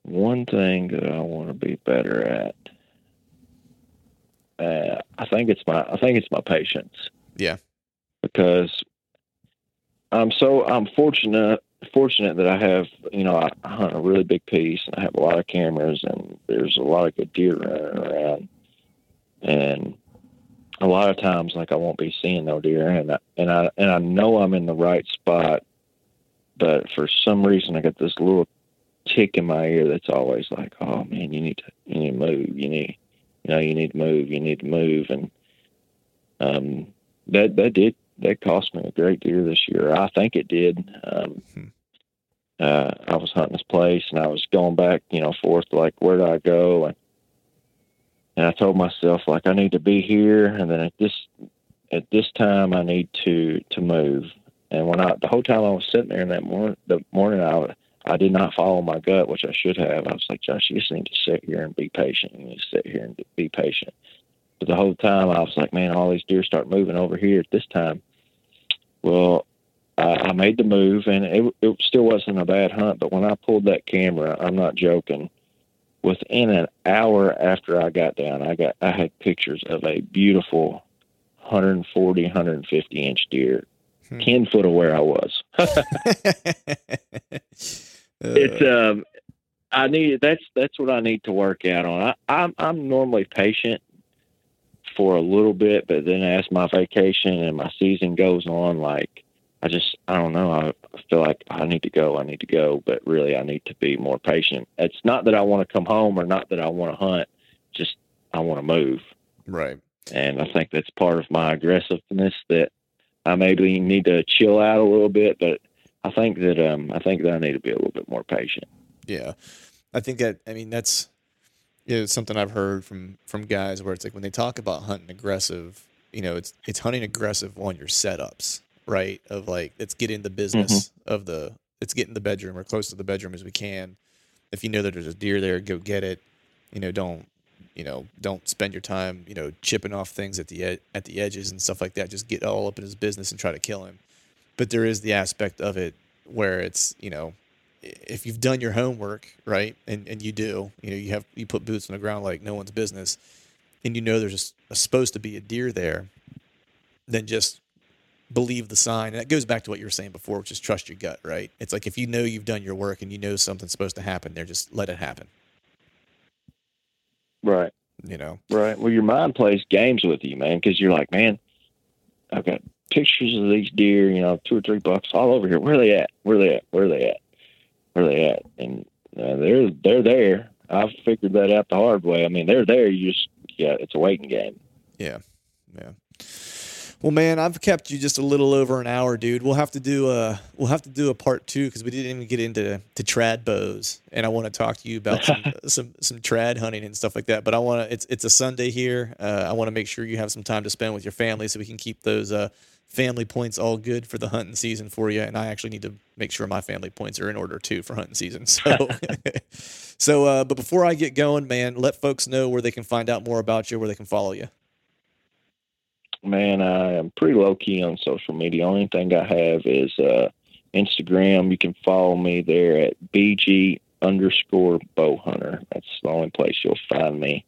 One thing that I want to be better at. Uh, I think it's my I think it's my patience. Yeah. Because I'm so I'm fortunate fortunate that I have you know I, I hunt a really big piece and I have a lot of cameras and there's a lot of good deer running around. And a lot of times like I won't be seeing no deer and I, and I and I know I'm in the right spot but for some reason I got this little tick in my ear that's always like oh man you need to you need to move. You need you know you need to move. You need to move. And um that that did that cost me a great deer this year. I think it did. Um, Hmm. uh, I was hunting this place and I was going back, you know, forth like where do I go? And and I told myself like I need to be here, and then at this at this time I need to to move. And when I the whole time I was sitting there in that morning, the morning I I did not follow my gut, which I should have. I was like, Josh, you just need to sit here and be patient. You need to sit here and be patient. But the whole time I was like, man, all these deer start moving over here at this time. Well, I, I made the move, and it, it still wasn't a bad hunt. But when I pulled that camera, I'm not joking. Within an hour after I got down, I got I had pictures of a beautiful 140, 150 inch deer, Hmm. ten foot of where I was. it's um I need that's that's what I need to work out on. I, I'm I'm normally patient for a little bit, but then as my vacation and my season goes on, like I just I don't know. I feel like I need to go. I need to go, but really I need to be more patient. It's not that I want to come home or not that I want to hunt. Just I want to move, right. and I think that's part of my aggressiveness that I maybe need to chill out a little bit. But I think that um I think that I need to be a little bit more patient. Yeah, I think that I mean that's you know, it's something I've heard from from guys where it's like when they talk about hunting aggressive, you know, it's it's hunting aggressive on your setups, right? Of like let's get in the mm-hmm. business of the let's get in the bedroom or close to the bedroom as we can. If you know that there's a deer there, go get it. You know, don't you know, don't spend your time, you know, chipping off things at the ed- at the edges and stuff like that. Just get all up in his business and try to kill him. But there is the aspect of it where it's, you know, if you've done your homework, right, and and you do, you know, you have you put boots on the ground like no one's business, and you know there's a, a, supposed to be a deer there, then just believe the sign. And that goes back to what you were saying before, which is trust your gut, right? It's like if you know you've done your work and you know something's supposed to happen there, just let it happen. Right. You know. Right. Well, your mind plays games with you, man, because you're like, man, I've got pictures of these deer, you know, two or three bucks all over here. Where are they at? Where are they at? Where are they at? Where they at? And uh, they're they're there. I've figured that out the hard way. I mean, they're there. You just yeah, it's a waiting game. Yeah. Yeah. Well, man, I've kept you just a little over an hour, dude. We'll have to do a we'll have to do a part two because we didn't even get into to trad bows, and I want to talk to you about some some some trad hunting and stuff like that. But I want to. It's it's a Sunday here. Uh, I want to make sure you have some time to spend with your family so we can keep those uh, family points all good for the hunting season for you. And I actually need to make sure my family points are in order too for hunting season. So, so uh, but before I get going, man, let folks know where they can find out more about you, where they can follow you man, I am pretty low key on social media. Only thing I have is uh, Instagram. You can follow me there at BG underscore bow hunter. That's the only place you'll find me.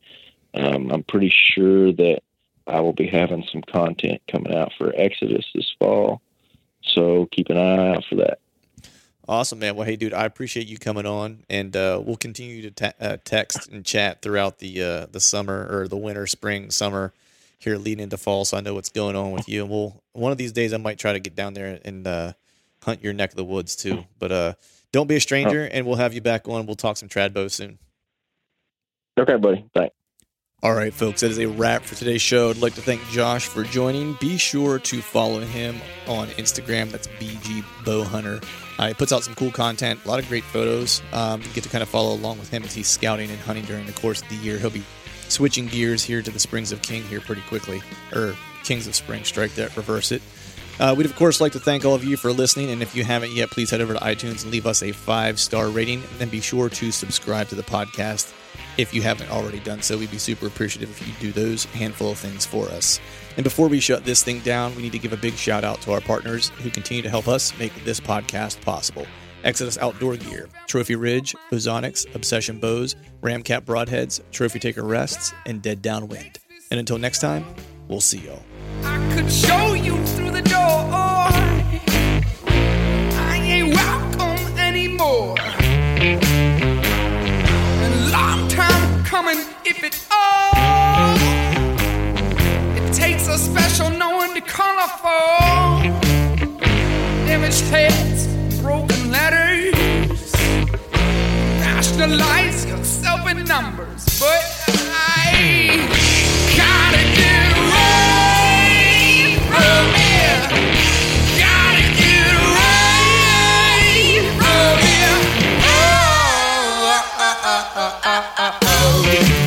Um, I'm pretty sure that I will be having some content coming out for Exodus this fall. So keep an eye out for that. Awesome, man. Well, hey, dude, I appreciate you coming on, and uh, we'll continue to te- uh, text and chat throughout the uh, the summer or the winter, spring, summer here leading into fall, so I know what's going on with you. And we'll one of these days I might try to get down there and uh, hunt your neck of the woods too. But uh, don't be a stranger, and we'll have you back on. We'll talk some trad bow soon. Okay, buddy. Thanks. All right, folks, that is a wrap for today's show. I'd like to thank Josh for joining. Be sure to follow him on Instagram. That's BG Bowhunter. Uh, he puts out some cool content, a lot of great photos. Um, you get to kind of follow along with him as he's scouting and hunting during the course of the year. He'll be switching gears here to the Springs of King here pretty quickly, or Kings of Spring, strike that, reverse it. Uh, we'd of course like to thank all of you for listening, and if you haven't yet, please head over to iTunes and leave us a five star rating, and then be sure to subscribe to the podcast if you haven't already done so. We'd be super appreciative if you do those handful of things for us. And before we shut this thing down, we need to give a big shout out to our partners who continue to help us make this podcast possible. Exodus Outdoor Gear, Trophy Ridge, Ozonics, Obsession Bows, Ramcat Broadheads, Trophy Taker Rests, and Dead Downwind. And until next time, we'll see y'all. I could show you through the door. I ain't welcome anymore. Coming, if it all. It takes a special knowing to color for. Damaged heads, broken letters. Nationalize yourself in numbers, but I gotta get Uh, uh, uh, oh, oh, oh, oh.